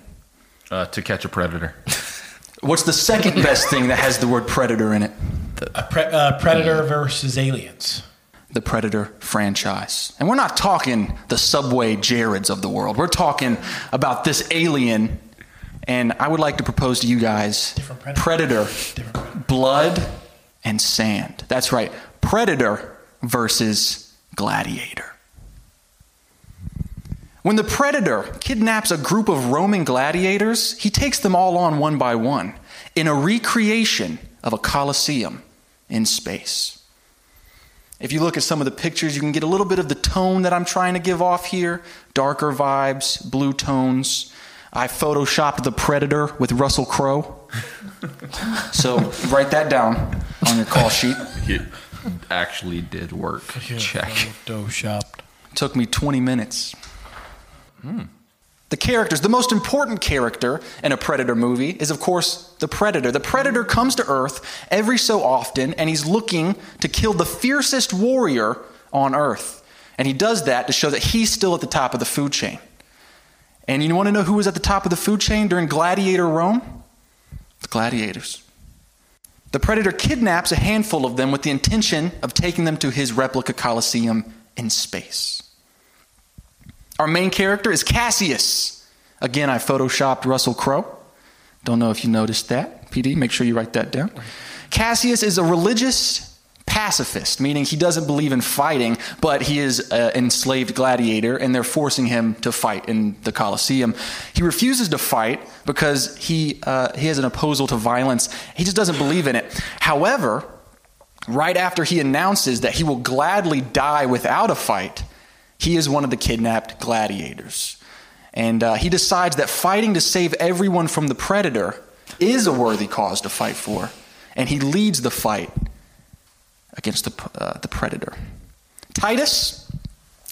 Uh, to catch a predator. (laughs) What's the second best thing that has the word predator in it? A pre- uh, Predator versus Aliens. The Predator franchise. And we're not talking the Subway Jareds of the world. We're talking about this alien. And I would like to propose to you guys Predator, Blood and Sand. That's right. Predator versus Gladiator. When the Predator kidnaps a group of Roman gladiators, he takes them all on one by one in a recreation of a Colosseum in space. If you look at some of the pictures, you can get a little bit of the tone that I'm trying to give off here darker vibes, blue tones. I photoshopped the Predator with Russell Crowe. so write that down on your call sheet. It actually did work. Check. Dough shopped. Took me 20 minutes. Hmm. The characters, the most important character in a Predator movie is, of course, the Predator. The Predator comes to Earth every so often, and he's looking to kill the fiercest warrior on Earth. And he does that to show that he's still at the top of the food chain. And you want to know who was at the top of the food chain during gladiator Rome? The gladiators. The Predator kidnaps a handful of them with the intention of taking them to his replica Colosseum in space. Our main character is Cassius. Again, I photoshopped Russell Crowe. Don't know if you noticed that. PD, make sure you write that down. Cassius is a religious pacifist, meaning he doesn't believe in fighting, but he is an enslaved gladiator, and they're forcing him to fight in the Colosseum. He refuses to fight because he, uh, he has an opposal to violence. He just doesn't believe in it. However, right after he announces that he will gladly die without a fight, he is one of the kidnapped gladiators. And uh, he decides that fighting to save everyone from the predator is a worthy cause to fight for. And he leads the fight against the, uh, the predator. Titus,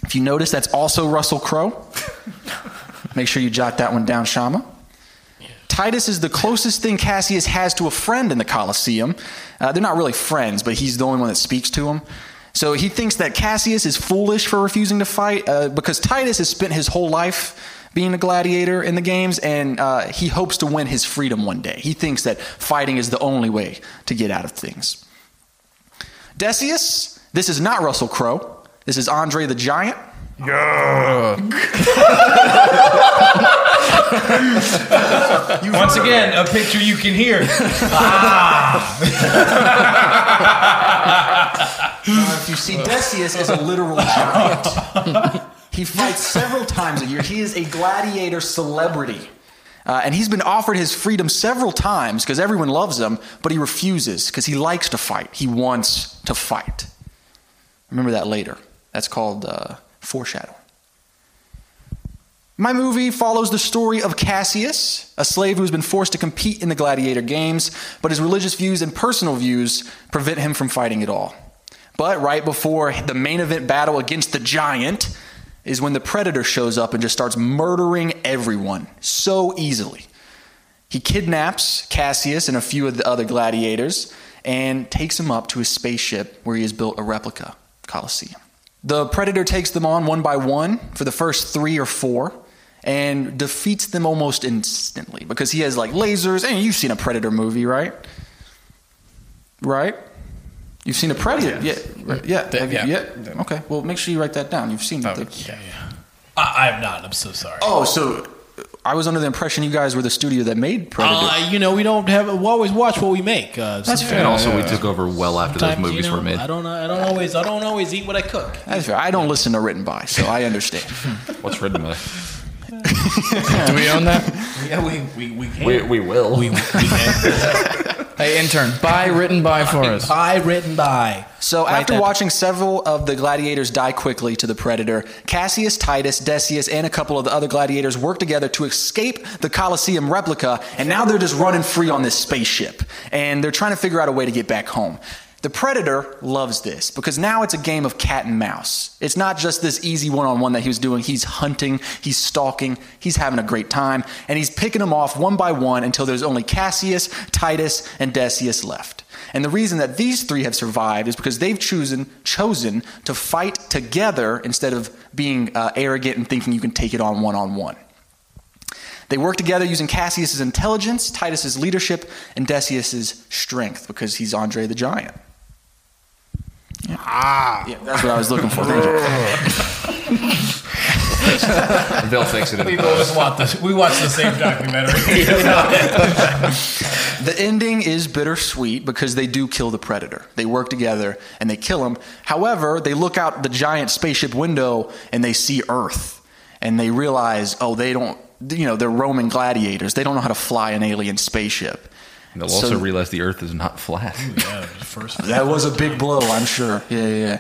if you notice, that's also Russell Crowe. (laughs) Make sure you jot that one down, Shama. Titus is the closest thing Cassius has to a friend in the Colosseum. Uh, they're not really friends, but he's the only one that speaks to him. So he thinks that Cassius is foolish for refusing to fight uh, because Titus has spent his whole life being a gladiator in the games and uh, he hopes to win his freedom one day. He thinks that fighting is the only way to get out of things. Decius, this is not Russell Crowe. This is Andre the Giant. Once again, a picture you can hear. Ah. Now, if you see Decius as a literal giant, he fights several times a year. He is a gladiator celebrity. Uh, and he's been offered his freedom several times because everyone loves him, but he refuses because he likes to fight. He wants to fight. Remember that later. That's called uh, foreshadowing. My movie follows the story of Cassius, a slave who has been forced to compete in the gladiator games, but his religious views and personal views prevent him from fighting at all. But right before the main event battle against the giant is when the predator shows up and just starts murdering everyone so easily. He kidnaps Cassius and a few of the other gladiators and takes him up to his spaceship where he has built a replica Colosseum. The predator takes them on one by one for the first three or four and defeats them almost instantly because he has like lasers. And you've seen a predator movie, right? Right? You've seen a predator, yeah, right, yeah. Have you- yeah. yeah. Okay. Well, make sure you write that down. You've seen it. Yeah, yeah. I, I have not. I'm so sorry. Oh, so I was under the impression you guys were the studio that made Predator. Uh, you know, we don't have. We always watch what we make. Uh, That's fair. And also, we took over well after those movies you know, were made. I don't. I don't always. I don't always eat what I cook. That's fair. I don't listen to written by, so I understand. (laughs) What's written by? (laughs) Do we own that? Yeah, we we we can. We, we will. we, we can. (laughs) Hey, intern, by written by for us. By written by. So Write after that- watching several of the gladiators die quickly to the predator, Cassius, Titus, Decius, and a couple of the other gladiators work together to escape the Colosseum replica, and now they're just running free on this spaceship, and they're trying to figure out a way to get back home. The Predator loves this because now it's a game of cat and mouse. It's not just this easy one on one that he was doing. He's hunting, he's stalking, he's having a great time, and he's picking them off one by one until there's only Cassius, Titus, and Decius left. And the reason that these three have survived is because they've chosen chosen to fight together instead of being uh, arrogant and thinking you can take it on one on one. They work together using Cassius's intelligence, Titus's leadership, and Decius's strength because he's Andre the Giant. Ah, yeah, that's what I was looking for. Thank you. (laughs) Bill thinks it. We both watch the we watch the same documentary. (laughs) The ending is bittersweet because they do kill the predator. They work together and they kill him. However, they look out the giant spaceship window and they see Earth and they realize, oh, they don't, you know, they're Roman gladiators. They don't know how to fly an alien spaceship. And they'll So- also realize the Earth is not flat. yeah, first. (laughs) That was a big blow, I'm sure. Yeah, yeah. yeah.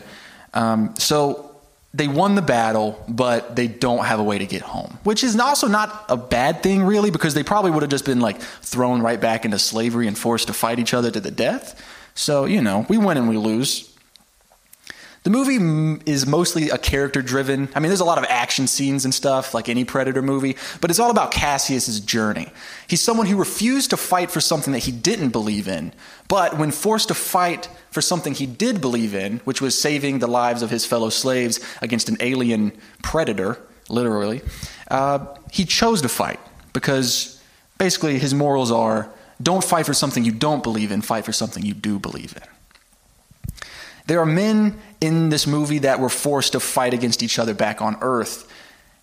Um, so they won the battle, but they don't have a way to get home, which is also not a bad thing, really, because they probably would have just been like thrown right back into slavery and forced to fight each other to the death. So, you know, we win and we lose. The movie is mostly a character driven. I mean, there's a lot of action scenes and stuff, like any Predator movie, but it's all about Cassius's journey. He's someone who refused to fight for something that he didn't believe in, but when forced to fight for something he did believe in, which was saving the lives of his fellow slaves against an alien predator, literally, uh, he chose to fight because basically his morals are don't fight for something you don't believe in, fight for something you do believe in. There are men in this movie that were forced to fight against each other back on Earth,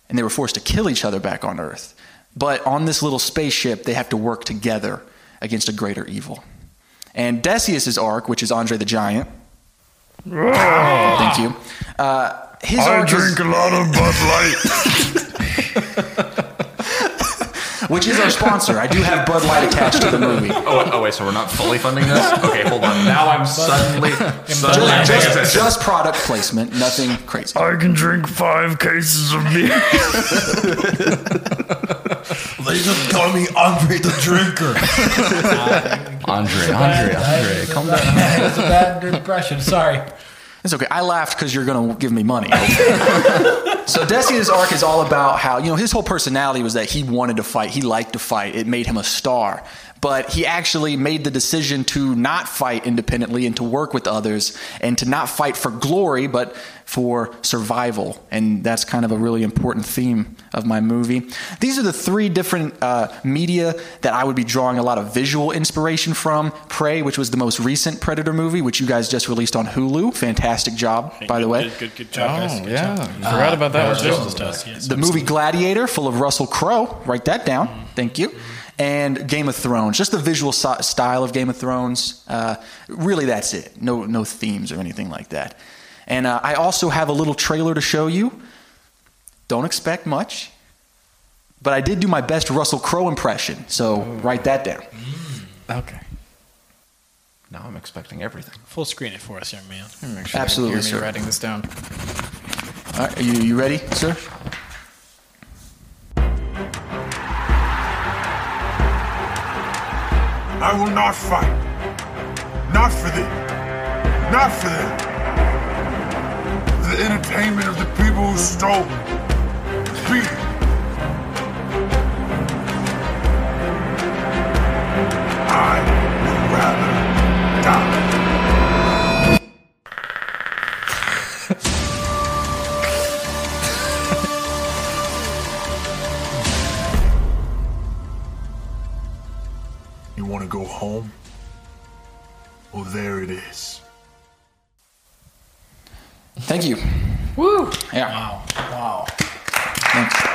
and they were forced to kill each other back on Earth. But on this little spaceship, they have to work together against a greater evil. And Decius's arc, which is Andre the Giant, thank you. Uh, his I arc is- a lot of Bud Light. (laughs) which is our sponsor. I do have Bud Light attached to the movie. Oh, oh, wait, so we're not fully funding this? Okay, hold on. Now I'm suddenly, suddenly Just, just, just product placement, nothing crazy. I can drink five cases of beer. (laughs) They just call me Andre the Drinker. (laughs) Andre, Andre, Andre, calm down. That's a bad impression. Sorry. It's okay. I laughed because you're going to give me money. (laughs) so Decius' arc is all about how, you know, his whole personality was that he wanted to fight. He liked to fight. It made him a star. But he actually made the decision to not fight independently and to work with others and to not fight for glory, but for survival. And that's kind of a really important theme of my movie. These are the three different uh, media that I would be drawing a lot of visual inspiration from. Prey, which was the most recent Predator movie, which you guys just released on Hulu. Fantastic job, by the way. Good, good, good job, guys. Oh, Good yeah. job. Forgot about that uh, one, too. Congratulations to us, yes. The movie Gladiator, full of Russell Crowe. Write that down. Mm-hmm. Thank you. Mm-hmm. And Game of Thrones, just the visual si- style of Game of Thrones. Uh, really, that's it. No, no themes or anything like that. And uh, I also have a little trailer to show you. Don't expect much, but I did do my best Russell Crowe impression. So write that down. Okay. Now I'm expecting everything. Full screen it for us, young man. Make sure Absolutely, they can hear me sir. writing this down. All right, are you, you ready, sir? I will not fight. Not for them. Not for them. The entertainment of the people who stole. Beat. I go home? Well, there it is. Thank you. Woo! Yeah. Wow. Wow. Thanks.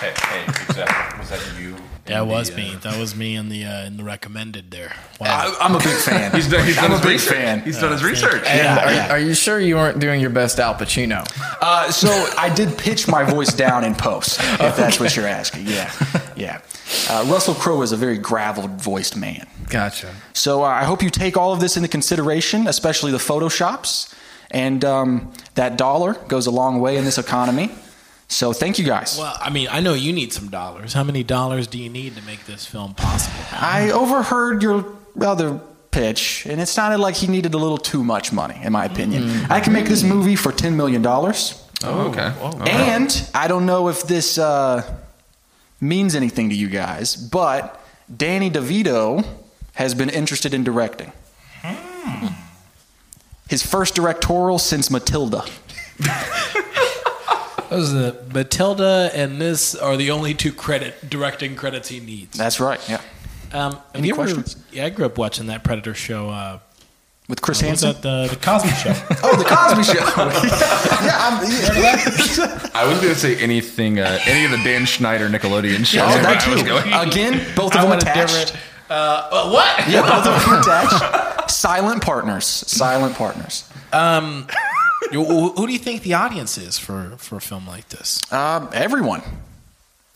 Hey, hey, exec, was that you? That in the, was uh, me. That was me in the uh, in the recommended there. Wow. I, I'm a big fan. He's done, he's done I'm a his big research. fan. He's done his research. And Yeah, are, yeah. are you sure you weren't doing your best Al Pacino? Uh, so I did pitch my voice down in post, if (laughs) that's what you're asking. Yeah, yeah. Uh, Russell Crowe is a very graveled voiced man. Gotcha. So uh, I hope you take all of this into consideration, especially the photoshops. And um, that dollar goes a long way in this economy. So thank you guys. Well, I mean, I know you need some dollars. How many dollars do you need to make this film possible? I overheard your other pitch, and it sounded like he needed a little too much money, in my opinion. I can make this movie for ten million dollars, Oh, okay. and I don't know if this uh, means anything to you guys, but Danny DeVito has been interested in directing. His first directorial since Matilda. (laughs) Those are the Matilda and this are the only two credit directing credits he needs. That's right. Yeah. Um, Any you ever- questions? yeah, I grew up watching that Predator show. Uh, With Chris what was Hansen. that the, the Cosby Show? (laughs) Oh, the Cosby Show. (laughs) yeah, I'm, yeah. (laughs) I was going to say anything, uh, any of the Dan Schneider Nickelodeon shows. Oh, that too. going. Again, both of I them want attached. different- Uh, uh, what? Yeah, both of them attached. Silent partners. Silent partners. Um, you- (laughs) who who do you think the audience is for for a film like this? Um, everyone.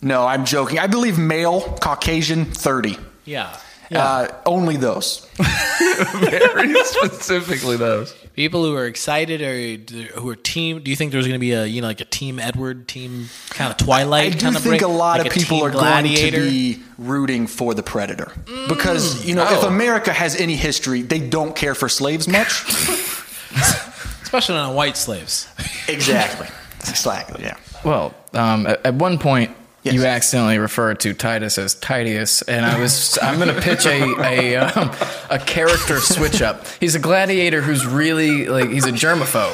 No, I'm joking. I believe male, Caucasian, 30. Yeah. Uh, only those. (laughs) Very specifically those. People who are excited or who are team. Do you think there's going to be a you know like a team Edward team kind of Twilight? I do kind of I think break, a lot like of people are Gladiator? going to be rooting for the Predator. Because, you know, if Oh. America has any history, they don't care for slaves much. (laughs) especially on white slaves. (laughs) exactly. Exactly, yeah. Well, um, at, at one point, Yes. you accidentally referred to Titus as Titius, and I was I'm going to pitch a a, um, a character switch up. He's a gladiator who's really like he's a germaphobe.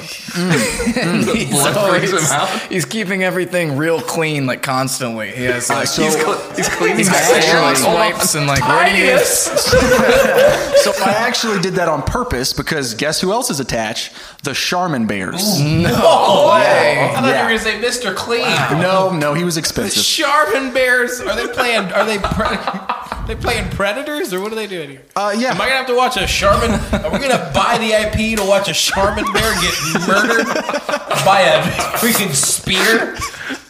And (laughs) he's, Blood always- him out. he's keeping everything real clean, like constantly. He has like so- he's, Cl- he's (laughs) cleaning he's got his Clorox hands. wipes and like where do you So I actually did that on purpose because guess who else is attached? The Charmin Bears. no way. I thought Yeah. you were going to say Mr. Clean. No, no, he was expensive. Charmin Bears. Are they playing? Are they? Pre- (laughs) they playing Predators or what are they doing here? Uh, yeah. Am I gonna have to watch a Charmin? Are we gonna buy the IP to watch a Sharman bear get murdered by a freaking spear?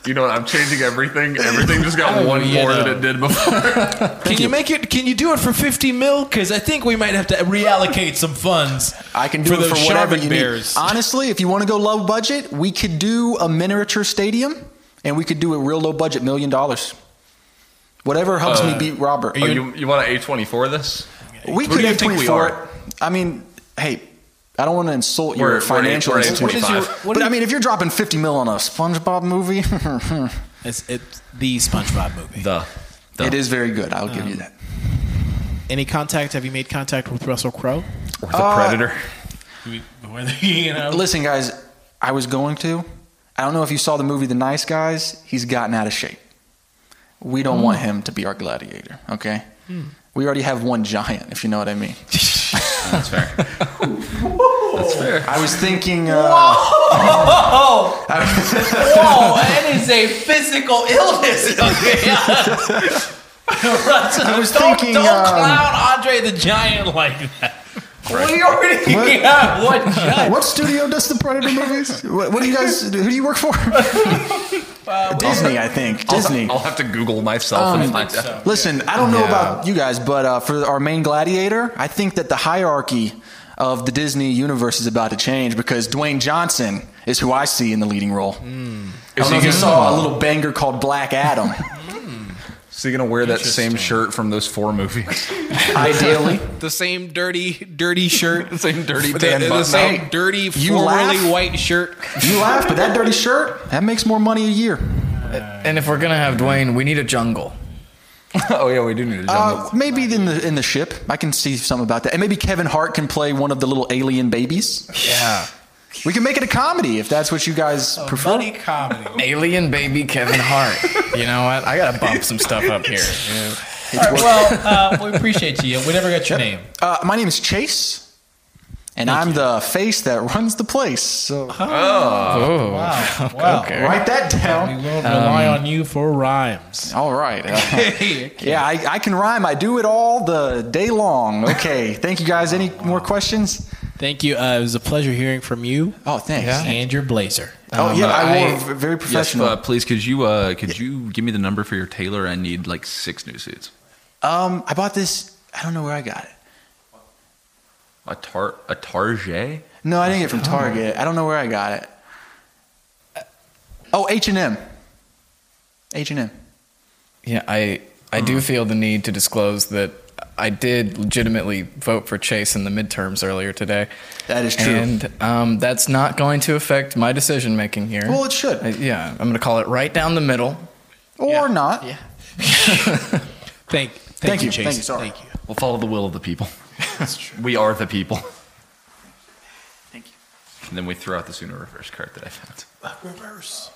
You know what? I'm changing everything. Everything just got (laughs) oh, one you more know. than it did before. (laughs) Can you, make it? Can you do it for fifty mil? Because I think we might have to reallocate some funds. I can do for it for those whatever Charmin you bears. need. Honestly, if you want to go low budget, we could do a miniature stadium, and we could do a real low budget million dollars. Whatever helps me uh, beat Robert. Oh, you, you want an A24 this? we could do you have think we for are? it. I mean, hey, I don't want to insult We're- your we're financial eight- we're institution. 825. what but do I mean, if you're dropping fifty mil on a SpongeBob movie, (laughs) It's, it's the SpongeBob movie. The. the it is very good. I'll Um, give you um, that. Any contact? Have you made contact with Russell Crowe? Or the Predator. Uh, (laughs) you know, Listen, guys, I was going to. I don't know if you saw the movie The Nice Guys. He's gotten out of shape. We don't want hmm. him to be our gladiator, okay? Hmm. We already have one giant, if you know what I mean. (laughs) That's fair. That's fair. I was thinking. Uh, Whoa! (laughs) Whoa! That is a physical illness. (laughs) Okay. (laughs) I was don't, thinking, Don't um, clown Andre the Giant like that. We already What? have one giant. what studio does the Predator movies? What, what do you guys? Who do you work for? Disney, I think. Disney. I'll, I'll have to Google myself and find out. Listen, I don't know about you guys, but uh, for our main gladiator, I think that the hierarchy of the Disney universe is about to change because Dwayne Johnson is who I see in the leading role. Hmm. I don't know if you saw a hmm. little banger called Black Adam. Hmm. Is he gonna wear that same shirt from those four movies? (laughs) Ideally, The same dirty, dirty shirt. the (laughs) same dirty The, tan the button. same dirty, You formerly laugh? white shirt. you laugh, but that dirty shirt that makes more money a year. And if we're gonna have Dwayne, we need a jungle. (laughs) oh yeah, we do need a jungle. Uh, maybe in the in the ship, I can see something about that, and maybe Kevin Hart can play one of the little alien babies. Yeah. We can make it a comedy if that's what you guys prefer. Funny comedy. (laughs) Alien baby Kevin Hart. You know what? I gotta bump some stuff up here. (laughs) All right, well, uh, we appreciate you. We never got your name. Uh, my name is Chase, and I'm the face that runs the place. So Oh. Wow. (laughs) Wow. Okay. (laughs) write that down. We down. will rely on you for rhymes. (laughs) All right. Uh, yeah, I, I can rhyme. I do it all the day long. Okay. Thank you guys. Any more questions? Thank you. Uh, it was a pleasure hearing from you Oh, thanks. and your blazer. Oh, yeah. Um, I wore I- v- very Yes, professional. uh, please. Could you uh, could you give me the number for your tailor? I need like six new suits. um, I bought this. I don't know where I got it. A tar a Target. No, I didn't get it from Target. I don't know where I got it. Oh, H and M. H and M. Yeah, I I do feel the need to disclose that I did legitimately vote for Chase in the midterms earlier today. That is true. And um, that's not going to affect my decision making here. Well, it should. Uh, yeah, I'm going to call it right down the middle. or not. Yeah. (laughs) Thank, thank, Thank you, you, Chase. thank you, sorry. Thank you. We'll follow the will of the people. That's true. We are the people. Thank you. And then we throw out the Sooner reverse card that I found. Reverse.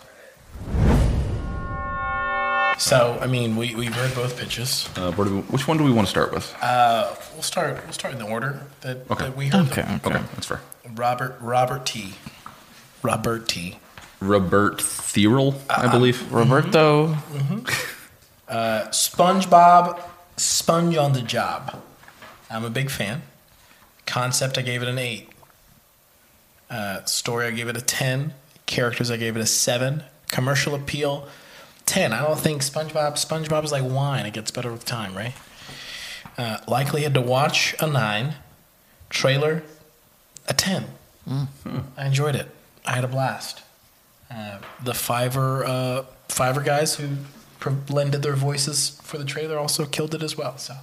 So, I mean, we, we read both pitches. Uh, where do we, which one do we want to start with? Uh, we'll start. We'll start in the order that, Okay. that we heard. Okay. them. okay, that's fair. Robert Robert T. Robert T. Robert Thierl, I believe. Roberto. SpongeBob, Sponge on the Job. I'm a big fan. Concept, I gave it an eight. Uh, story, I gave it a ten. Characters, I gave it a seven. Commercial appeal, ten. I don't think SpongeBob. SpongeBob is like wine; it gets better with time, right? Uh, likelihood to watch a nine. Trailer, a ten. I enjoyed it. I had a blast. Uh, the Fiverr uh, Fiverr guys who pro- lended their voices for the trailer also killed it as well. So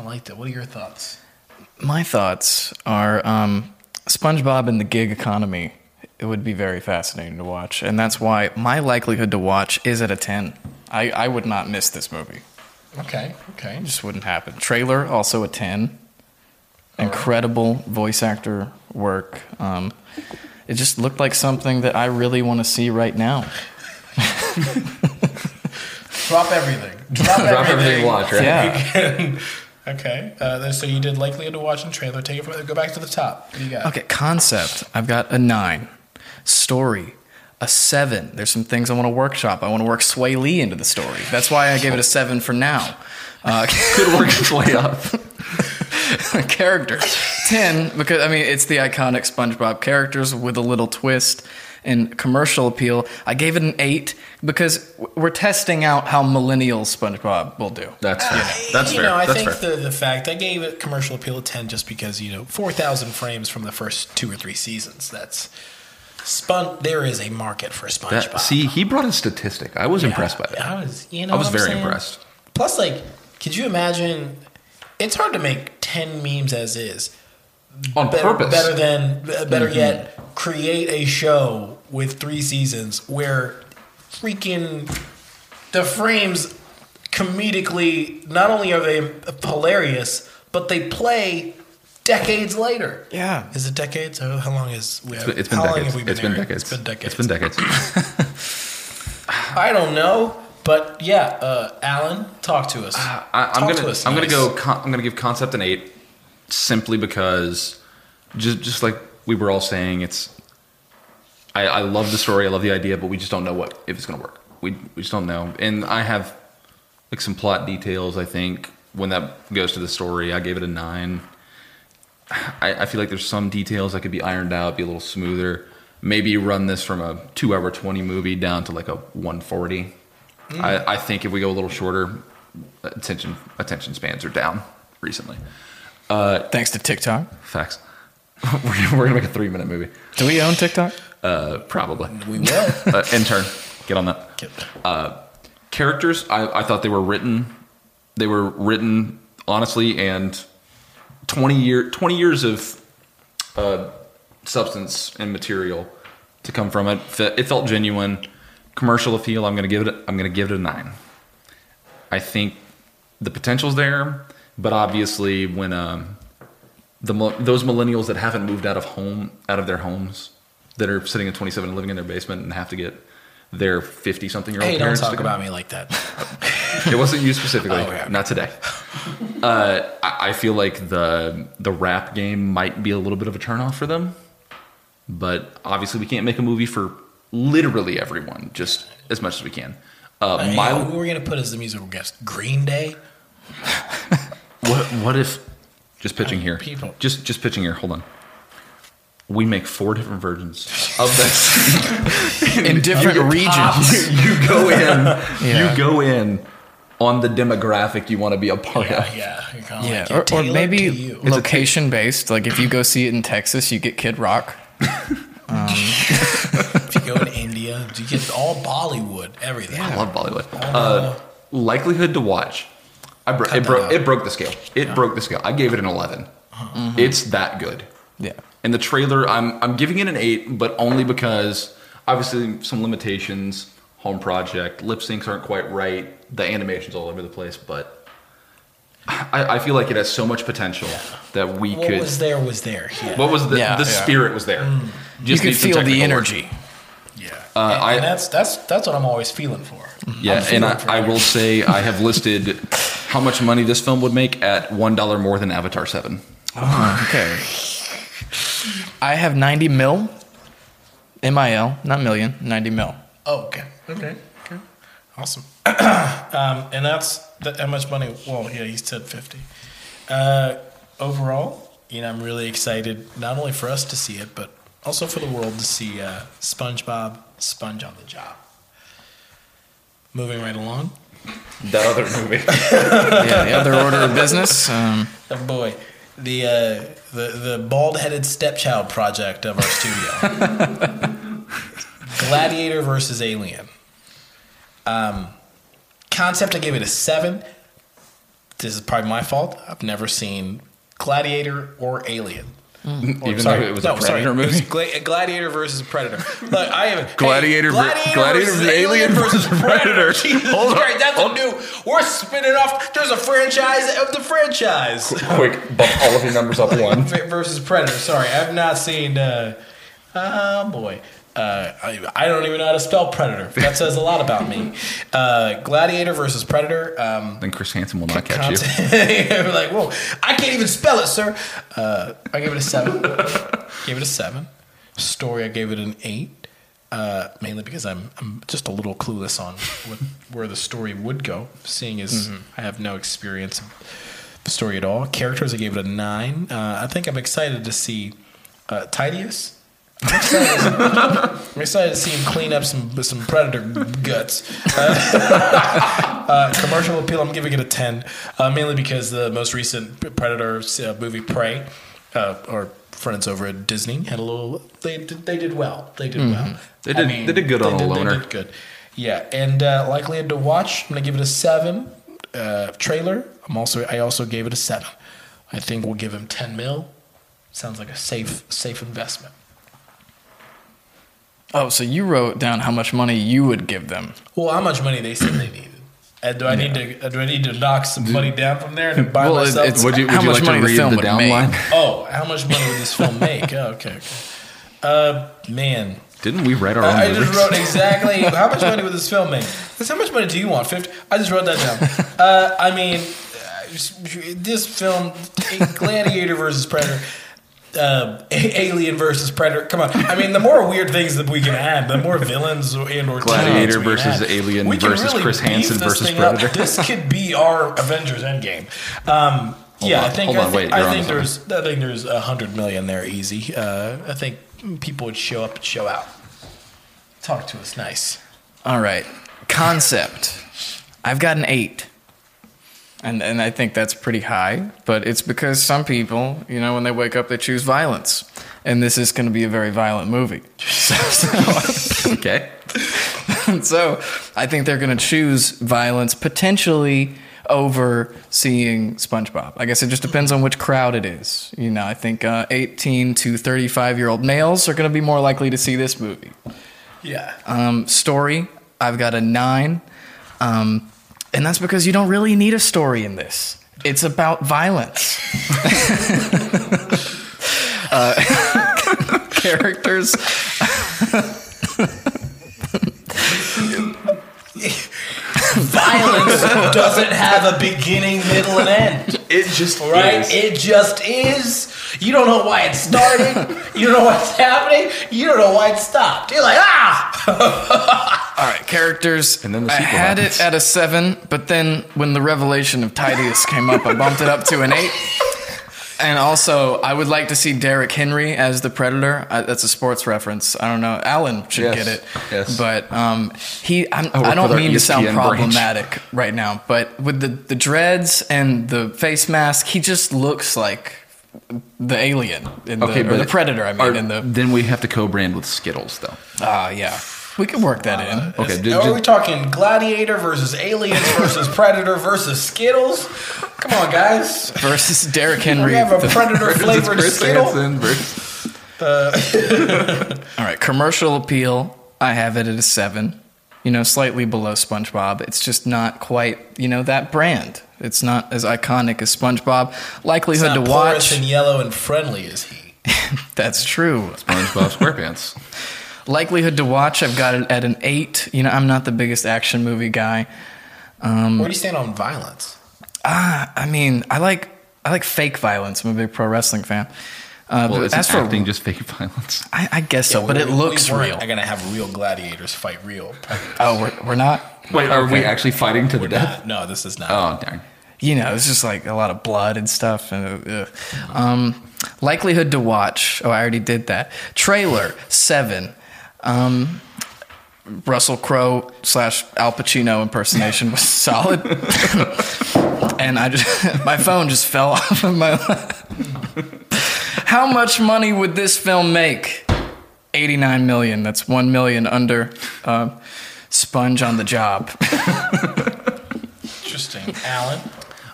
I liked it. What are your thoughts? My thoughts are um, SpongeBob and the gig economy. It would be very fascinating to watch, and that's why my likelihood to watch is at a ten. I, I would not miss this movie. Okay, okay. It just wouldn't happen. Trailer also a ten. Incredible voice actor work. Um, it just looked like something that I really want to see right now. (laughs) Drop everything. Drop (laughs) everything. Everything, watch, right? Yeah. (laughs) okay. Uh, so you did likelihood to watch and trailer. Take it from there. go back to the top. What do you got? Okay, concept. I've got a nine. Story, a seven. There's some things I want to workshop. I want to work Swae Lee into the story. That's why I gave it a seven for now. Uh, (laughs) Could work its way up. (laughs) characters, ten because I mean it's the iconic SpongeBob characters with a little twist and commercial appeal. I gave it an eight because we're testing out how millennial SpongeBob will do. That's fair. That's you fair. know, I That's think fair. the the fact I gave it commercial appeal a ten just because you know four thousand frames from the first two or three seasons. That's spun. There is a market for SpongeBob. That- see, he brought a statistic. I was impressed by that. I was, you know, I was very saying? impressed. Plus, like, could you imagine? It's hard to make ten memes as is. On better, purpose. Better than, better Mhm. yet, create a show with three seasons where freaking the frames comedically not only are they hilarious, but they play decades later. Yeah. Is it decades? How how long is we have, it's been how long decades. have we been It's been decades. It's been decades. It's been decades. (laughs) (laughs) I don't know, but yeah, uh, Alan, talk to us. I, I'm Talk gonna to us I'm gonna go con- I'm gonna give concept an eight, simply because just just like we were all saying, it's I, I love the story, I love the idea, but we just don't know what if it's gonna work. We we just don't know, and I have like some plot details. I think when that goes to the story, I gave it a nine. (sighs) I, I feel like there's some details that could be ironed out, be a little smoother. Maybe run this from a two hour twenty movie down to like a one forty. Hmm. I, I think if we go a little shorter, attention attention spans are down recently. Uh, Thanks to TikTok. Facts. (laughs) we're, we're gonna make a three minute movie. Do we own TikTok? Uh, probably. We will. (laughs) uh, intern, get on that. Uh, characters, I, I thought they were written. They were written honestly, and twenty year twenty years of uh, substance and material to come from it. Fe- It felt genuine. Commercial appeal. I'm gonna give it. I'm gonna give it a nine. I think the potential's there, but obviously when um, the those millennials that haven't moved out of home out of their homes that are sitting at 27 and living in their basement and have to get their 50 something year old Hey, don't parents talk to come- about me like that. it wasn't you specifically, (laughs) Oh, yeah. not today. Uh, I, I feel like the the rap game might be a little bit of a turnoff for them, but obviously we can't make a movie for literally everyone, just as much as we can. Uh, Hey, my who we're gonna put as the musical guest? Green Day. (laughs) what what if just pitching here? people. Just just pitching here. Hold on. We make four different versions of this (laughs) In different regions. you, (laughs) you go in. Yeah. You go in on the demographic you want to be a part Yeah, of. yeah. You're Yeah, like, or, or maybe location based. Like if you go see it in Texas, you get Kid Rock. (laughs) if you go to India, you get all Bollywood, everything. I love Bollywood. Uh, likelihood to watch. I bro- it broke it broke the scale. It broke the scale. I gave it an 11. Uh-huh. It's that good. Yeah. And the trailer, I'm I'm giving it an eight, but only because obviously some limitations. Home project, lip syncs aren't quite right. The animation's all over the place, but I, I feel like it has so much potential that we What could. What was there was there. Yeah. what was the Yeah, the yeah. spirit was there? Mm. You could feel the energy. work. Energy. Yeah. Uh, and, I- and that's that's that's what I'm always feeling for. Yeah, I'm and I, I will say I have (laughs) listed how much money this film would make at one dollar more than Avatar Seven. Oh, okay. I have 90 mil. MIL, not million, 90 mil. Oh, okay. Okay. Okay. Awesome. (clears throat) um, and that's that, how much money? Well, yeah, he said 50. Uh, overall, you know, I'm really excited not only for us to see it, but also for the world to see uh, SpongeBob sponge on the job. Moving right along. That other movie. (laughs) Yeah, the other order of business. Um, Oh boy, the uh, the the bald headed stepchild project of our studio. (laughs) Gladiator versus Alien. Um, concept, I gave it a seven. This is probably my fault. I've never seen Gladiator or Alien. Or, Even though it was a Predator It movie? Gla- Gladiator versus Predator. Look, I have Gladiator ver- Gladiator, Gladiator versus versus Alien versus Predator. (laughs) Jesus Hold Christ, that's a new. We're spinning off. There's a franchise of the franchise. Quick, bump all of your numbers up (laughs) one. versus Predator. Sorry, I've not seen. Uh, oh boy, uh, I, I don't even know how to spell Predator. That says a lot about me. (laughs) Uh, Gladiator versus Predator. Um, Then Chris Hansen will not catch you. content- (laughs) like, whoa, I can't even spell it, sir. Uh, I gave it a seven. (laughs) gave it a seven. Story, I gave it an eight. Uh, mainly because I'm I'm just a little clueless on what, where the story would go, seeing as I have no experience of the story at all. Characters, I gave it a nine. Uh, I think I'm excited to see uh, Tidius. I'm excited, (laughs) I'm excited to see him clean up some some predator guts. Uh, (laughs) uh, commercial appeal, I'm giving it a ten, uh, mainly because the most recent Predator uh, movie, Prey, uh, our friends over at Disney had a little. They did, they did well. They did well. They did- they did good on a did- loner. They did good. Yeah, and uh, likely to watch. I'm gonna give it a seven. Uh, trailer. I'm also. I also gave it a seven. I think we'll give him ten mil. Sounds like a safe safe investment. Oh, so you wrote down how much money you would give them. Well, how much money they said they needed? And do I need to? uh, Do I need to knock some money down from there and buy Well, it- myself? it's- Would you, would How you much like money to the film the would downline? make? (laughs) oh, how much money would this film make? Oh, okay. okay. Uh, man, Didn't we write our own I, I just wrote (laughs) exactly how much money would this film make? Because how much money do you want? Fifty. I just wrote that down. (laughs) Uh, I mean, uh, this film, Gladiator versus Predator. Uh, (laughs) Alien versus Predator. Come on. I mean, the more weird things that we can add, the more villains and or Gladiator we versus add. Alien We can versus Chris Hansen this versus thing up. Predator. This could be our Avengers Endgame. Um, yeah, on, I think hold I on, think, wait, I think there's I think there's a hundred million there easy. Uh, I think people would show up and show out. Talk to us nice. All right. Concept. I've got an eight. And, and I think that's pretty high, but it's because some people, you know, when they wake up, they choose violence. And this is going to be a very violent movie. (laughs) So, so, (laughs) okay. (laughs) so I think they're going to choose violence potentially over seeing SpongeBob. I guess it just depends on which crowd it is. You know, I think uh, 18 to 35 year old males are going to be more likely to see this movie. Yeah. Um, story, I've got a nine. Um, and that's because you don't really need a story in this. It's about violence. (laughs) uh, (laughs) characters. Violence doesn't have a beginning, middle, and end. It just Right? is. It just is. You don't know why it started. you don't know what's happening. You don't know why it stopped. You're like, ah! (laughs) All right, characters. And then the I sequel had happens. it at a seven, but then when the revelation of Tidius came up, I bumped it up to an eight. And also, I would like to see Derrick Henry as the Predator. I, that's a sports reference. I don't know. Alan should Yes, get it. yes. But um, he, I'm, work I don't our mean to sound ESPN branch. problematic right now, but with the, the dreads and the face mask, he just looks like the alien in Okay, the, or but the Predator. I mean, in the then we have to co-brand with Skittles, though. ah, yeah. We can work that in. Uh, okay, Is- ju- are ju- we talking Gladiator versus Aliens (laughs) versus Predator versus Skittles? Come on, guys. Versus Derrick Henry. We have a the- Predator flavored Chris Skittle. Hansen versus- (laughs) All right, commercial appeal. I have it at a seven. You know, slightly below SpongeBob. It's just not quite, you know, that brand. It's not as iconic as SpongeBob. It's Likelihood not to watch. and yellow and friendly is he. (laughs) That's true. SpongeBob SquarePants. Likelihood to watch. I've got it at an eight. You know, I'm not the biggest action movie guy. Um, Where do you stand on violence? Ah, I mean, I like I like fake violence. I'm a big pro wrestling fan. Uh, Well, but isn't for acting just fake (laughs) violence? I, I guess so, Yeah, but we- it looks we weren't real. gonna have real gladiators fight real. Oh, we're, we're not. Wait, are we actually fighting to the death? No, this is not. Oh, darn. you know, it's just like a lot of blood and stuff. And uh, um, likelihood to watch. Oh, I already did that. Trailer seven. Um, Russell Crowe slash Al Pacino impersonation was (laughs) solid, and I just (laughs) my phone just fell (laughs) off of my. lap. How much money would this film make? Eighty nine million. That's one million under. Uh, Sponge on the job. Interesting, Alan.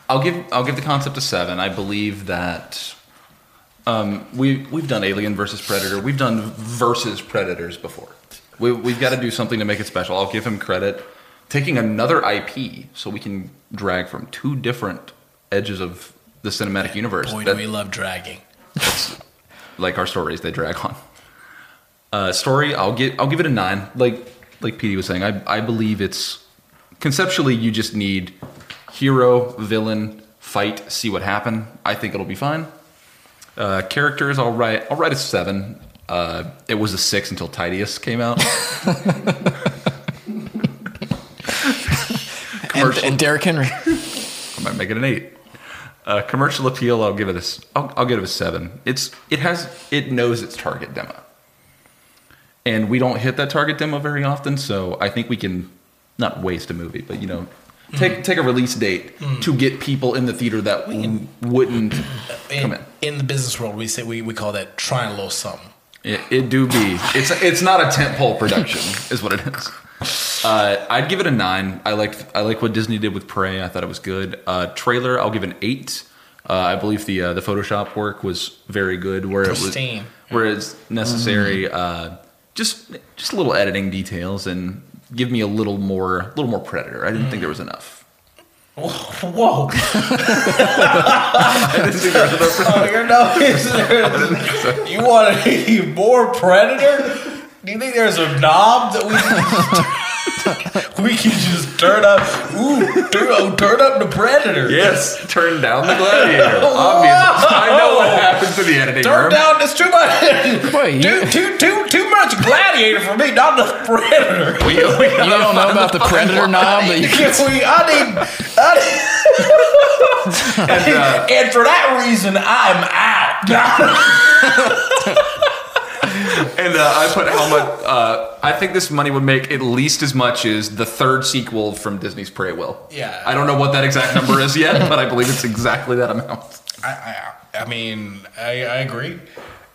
I'll give I'll give the concept a seven. I believe that um, we we've done Alien versus Predator. We've done versus Predators before. We, we've got to do something to make it special. I'll give him credit taking another IP so we can drag from two different edges of the cinematic universe. Boy, That- do we love dragging. like our stories they drag on. Uh, story, I'll get I'll give it a nine. Like like Petey was saying, I I believe it's conceptually you just need hero, villain, fight, see what happen. I think it'll be fine. Uh, characters, I'll write I'll write a seven. Uh, it was a six until Tidius came out. (laughs) and, and Derrick Henry. I might make it an eight. Uh, commercial appeal, I'll give it a, I'll, I'll give it a seven. It's it has it knows its target demo, and we don't hit that target demo very often. So I think we can not waste a movie, but you know, take take a release date to get people in the theater that w- wouldn't come In, in. in the business world, we say we, we call that trying a little something. It, it do be. It's it's not a tentpole production, (laughs) is what it is. Uh, I'd give it a nine. I liked I like what Disney did with Prey. I thought it was good. Uh, trailer, I'll give an eight. Uh, I believe the uh, the Photoshop work was very good. Where Pristine. it was where it's necessary. Uh, just just little editing details and give me a little more a little more Predator. I didn't think there was mm. enough. Whoa! (laughs) (laughs) I didn't think there was enough. oh, you're no. (laughs) is you want a more predator? Do you think there's a knob that we we can just turn up? Ooh, turn, oh, turn up the predator. Yes, turn down the gladiator. (laughs) Obviously, I know what happens in the editing Turn room. down. It's too much. Wait, too, you- too, too, too much gladiator for me. Not the predator. We, we You don't know about the Predator knob but you Can (laughs) we, I need, I need and, uh, (laughs) and for that reason, I'm out. (laughs) And uh, I put how much? Uh, I think this money would make at least as much as the third sequel from Disney's Prey will. Yeah. I don't know what that exact number is yet, but I believe it's exactly that amount. I, I, I mean, I, I agree.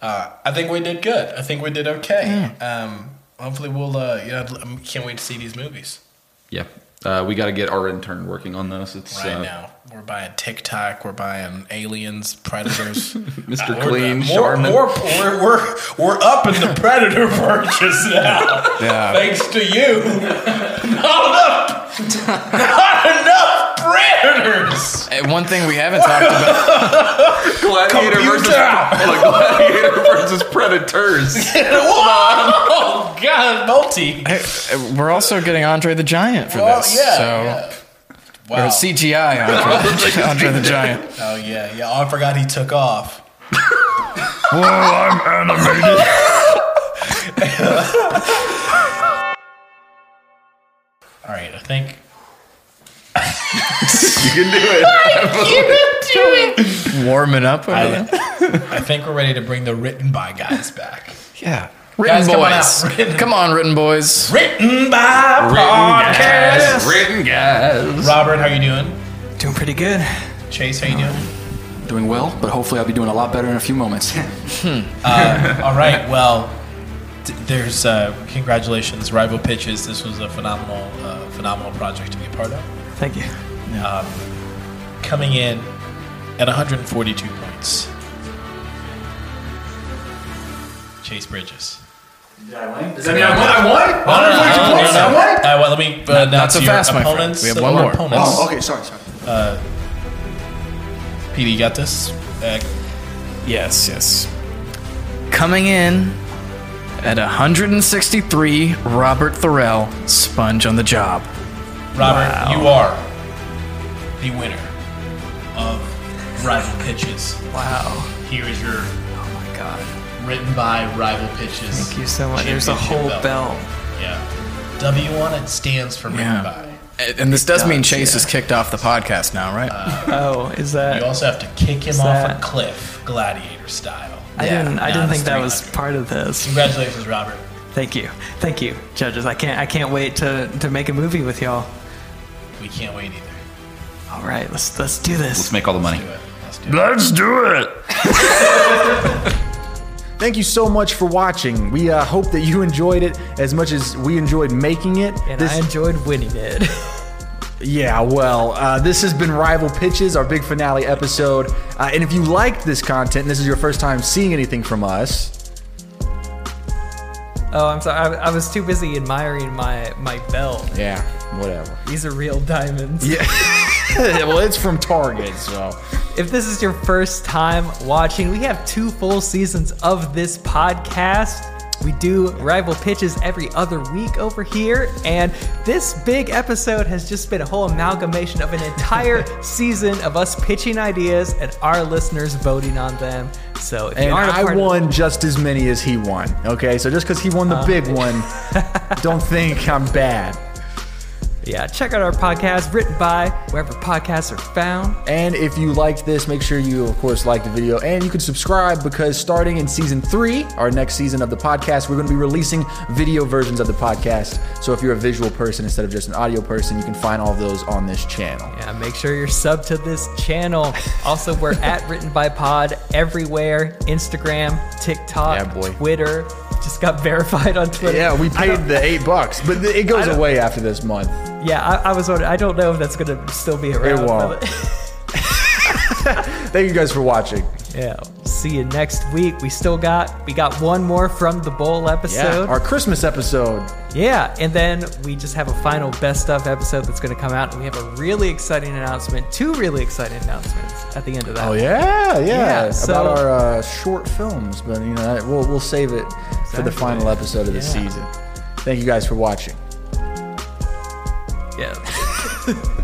Uh, I think we did good. I think we did okay. Um, hopefully, we'll. Uh, you know, I can't wait to see these movies Yeah. Uh, we got to get our intern working on this. It's right uh, now. We're buying TikTok. We're buying Aliens, Predators. (laughs) Mr. Uh, we're- Clean, more, Charmin. more, we're, we're we're up in the Predator (laughs) purchase now. Yeah. Thanks to you. (laughs) Not enough. Not enough Predators. Hey, uh, one thing we haven't talked about. (laughs) Gladiator versus, Computer! like, Gladiator versus Predators. (laughs) oh God, multi. Hey, uh, we're also getting Andre the Giant for Well, this. yeah, so yeah. or CGI (laughs) Andre, Andre the Giant. Oh yeah, yeah. Oh, I forgot he took off. Well, I'm animated. All right, I think. You can do it. (laughs) Warming up. over I, there. (laughs) I think we're ready to bring the written by guys back. Yeah. Written Guys, come on boys. out. Written- Come on, written boys. Written by Written podcast. guys. Written guys. Robert, how you doing? Doing pretty good. Chase, how you doing? Doing well, but hopefully I'll be doing a lot better in a few moments. (laughs) All right. Well, d- there's uh, congratulations, rival pitches. This was a phenomenal, uh, phenomenal project to be a part of. Thank you. Um, coming in at 142 points, Chase Bridges. Did I win? Does that mean I won? I won? No, no, no, no, points? no, I no. won? Uh, well, let me uh, Not- not announce so your fast, my friend. opponents. We have uh, one more. Opponents. Oh, okay, sorry, sorry. PD, you got this. Uh, Yes, yes. Coming in at 163, Robert Thorell, sponge on the job. Robert, Wow. you are the winner of Rival Pitches. Wow. Here is your Oh my god. written by Rival Pitches. Thank you so much. There's a whole belt. belt. Yeah. W on it stands for written by. And this does mean Chase yeah. is kicked off the podcast now, right? Uh, oh, is that? You also have to kick him off that- a cliff, gladiator style. I Yeah, didn't. I didn't think that was part of this. Congratulations, Robert. Thank you. Thank you, judges. I can't. I can't wait to to make a movie with y'all. We can't wait either. All right. Let's let's do this. Let's make all the money. Do it. Let's do it. Let's do it. (laughs) Thank you so much for watching. We uh, hope that you enjoyed it as much as we enjoyed making it. and This- I enjoyed winning it. (laughs) Yeah, well, uh, this has been Rival Pitches, our big finale episode. Uh, and if you liked this content and this is your first time seeing anything from us, oh, I'm sorry. I, I was too busy admiring my my belt. yeah, whatever. These are real diamonds. (laughs) Yeah. well, it's from Target, so. If this is your first time watching, we have two full seasons of this podcast. We do rival pitches every other week over here, and this big episode has just been a whole amalgamation of an entire (laughs) season of us pitching ideas and our listeners voting on them. So And I won of, just as many as he won. Okay, so just because he won the oh. big one, (laughs) don't think I'm bad. Yeah, check out our podcast written by wherever podcasts are found. And if you liked this, make sure you, of course, like the video and you can subscribe because starting in season three, our next season of the podcast, we're going to be releasing video versions of the podcast. So if you're a visual person instead of just an audio person, you can find all of those on this channel. Yeah, make sure you're sub to this channel. (laughs) Also, we're at Written by Pod everywhere Instagram, TikTok, Yeah. Twitter. Just got verified on Twitter. Yeah, we paid the eight bucks, but it goes away after this month. Yeah, I, I was wondering. I don't know if that's going to still be around. It won't. (laughs) Thank you guys for watching. Yeah, see you next week. We still got we got one more from the bowl episode. Yeah, our Christmas episode. Yeah, and then we just have a final best of episode that's going to come out, and we have a really exciting announcement. Two really exciting announcements at the end of that. Oh yeah, yeah, Yeah, so- about our uh, short films, but you know we'll we'll save it for the final episode of the Yeah. season. Thank you guys for watching. yeah. (laughs)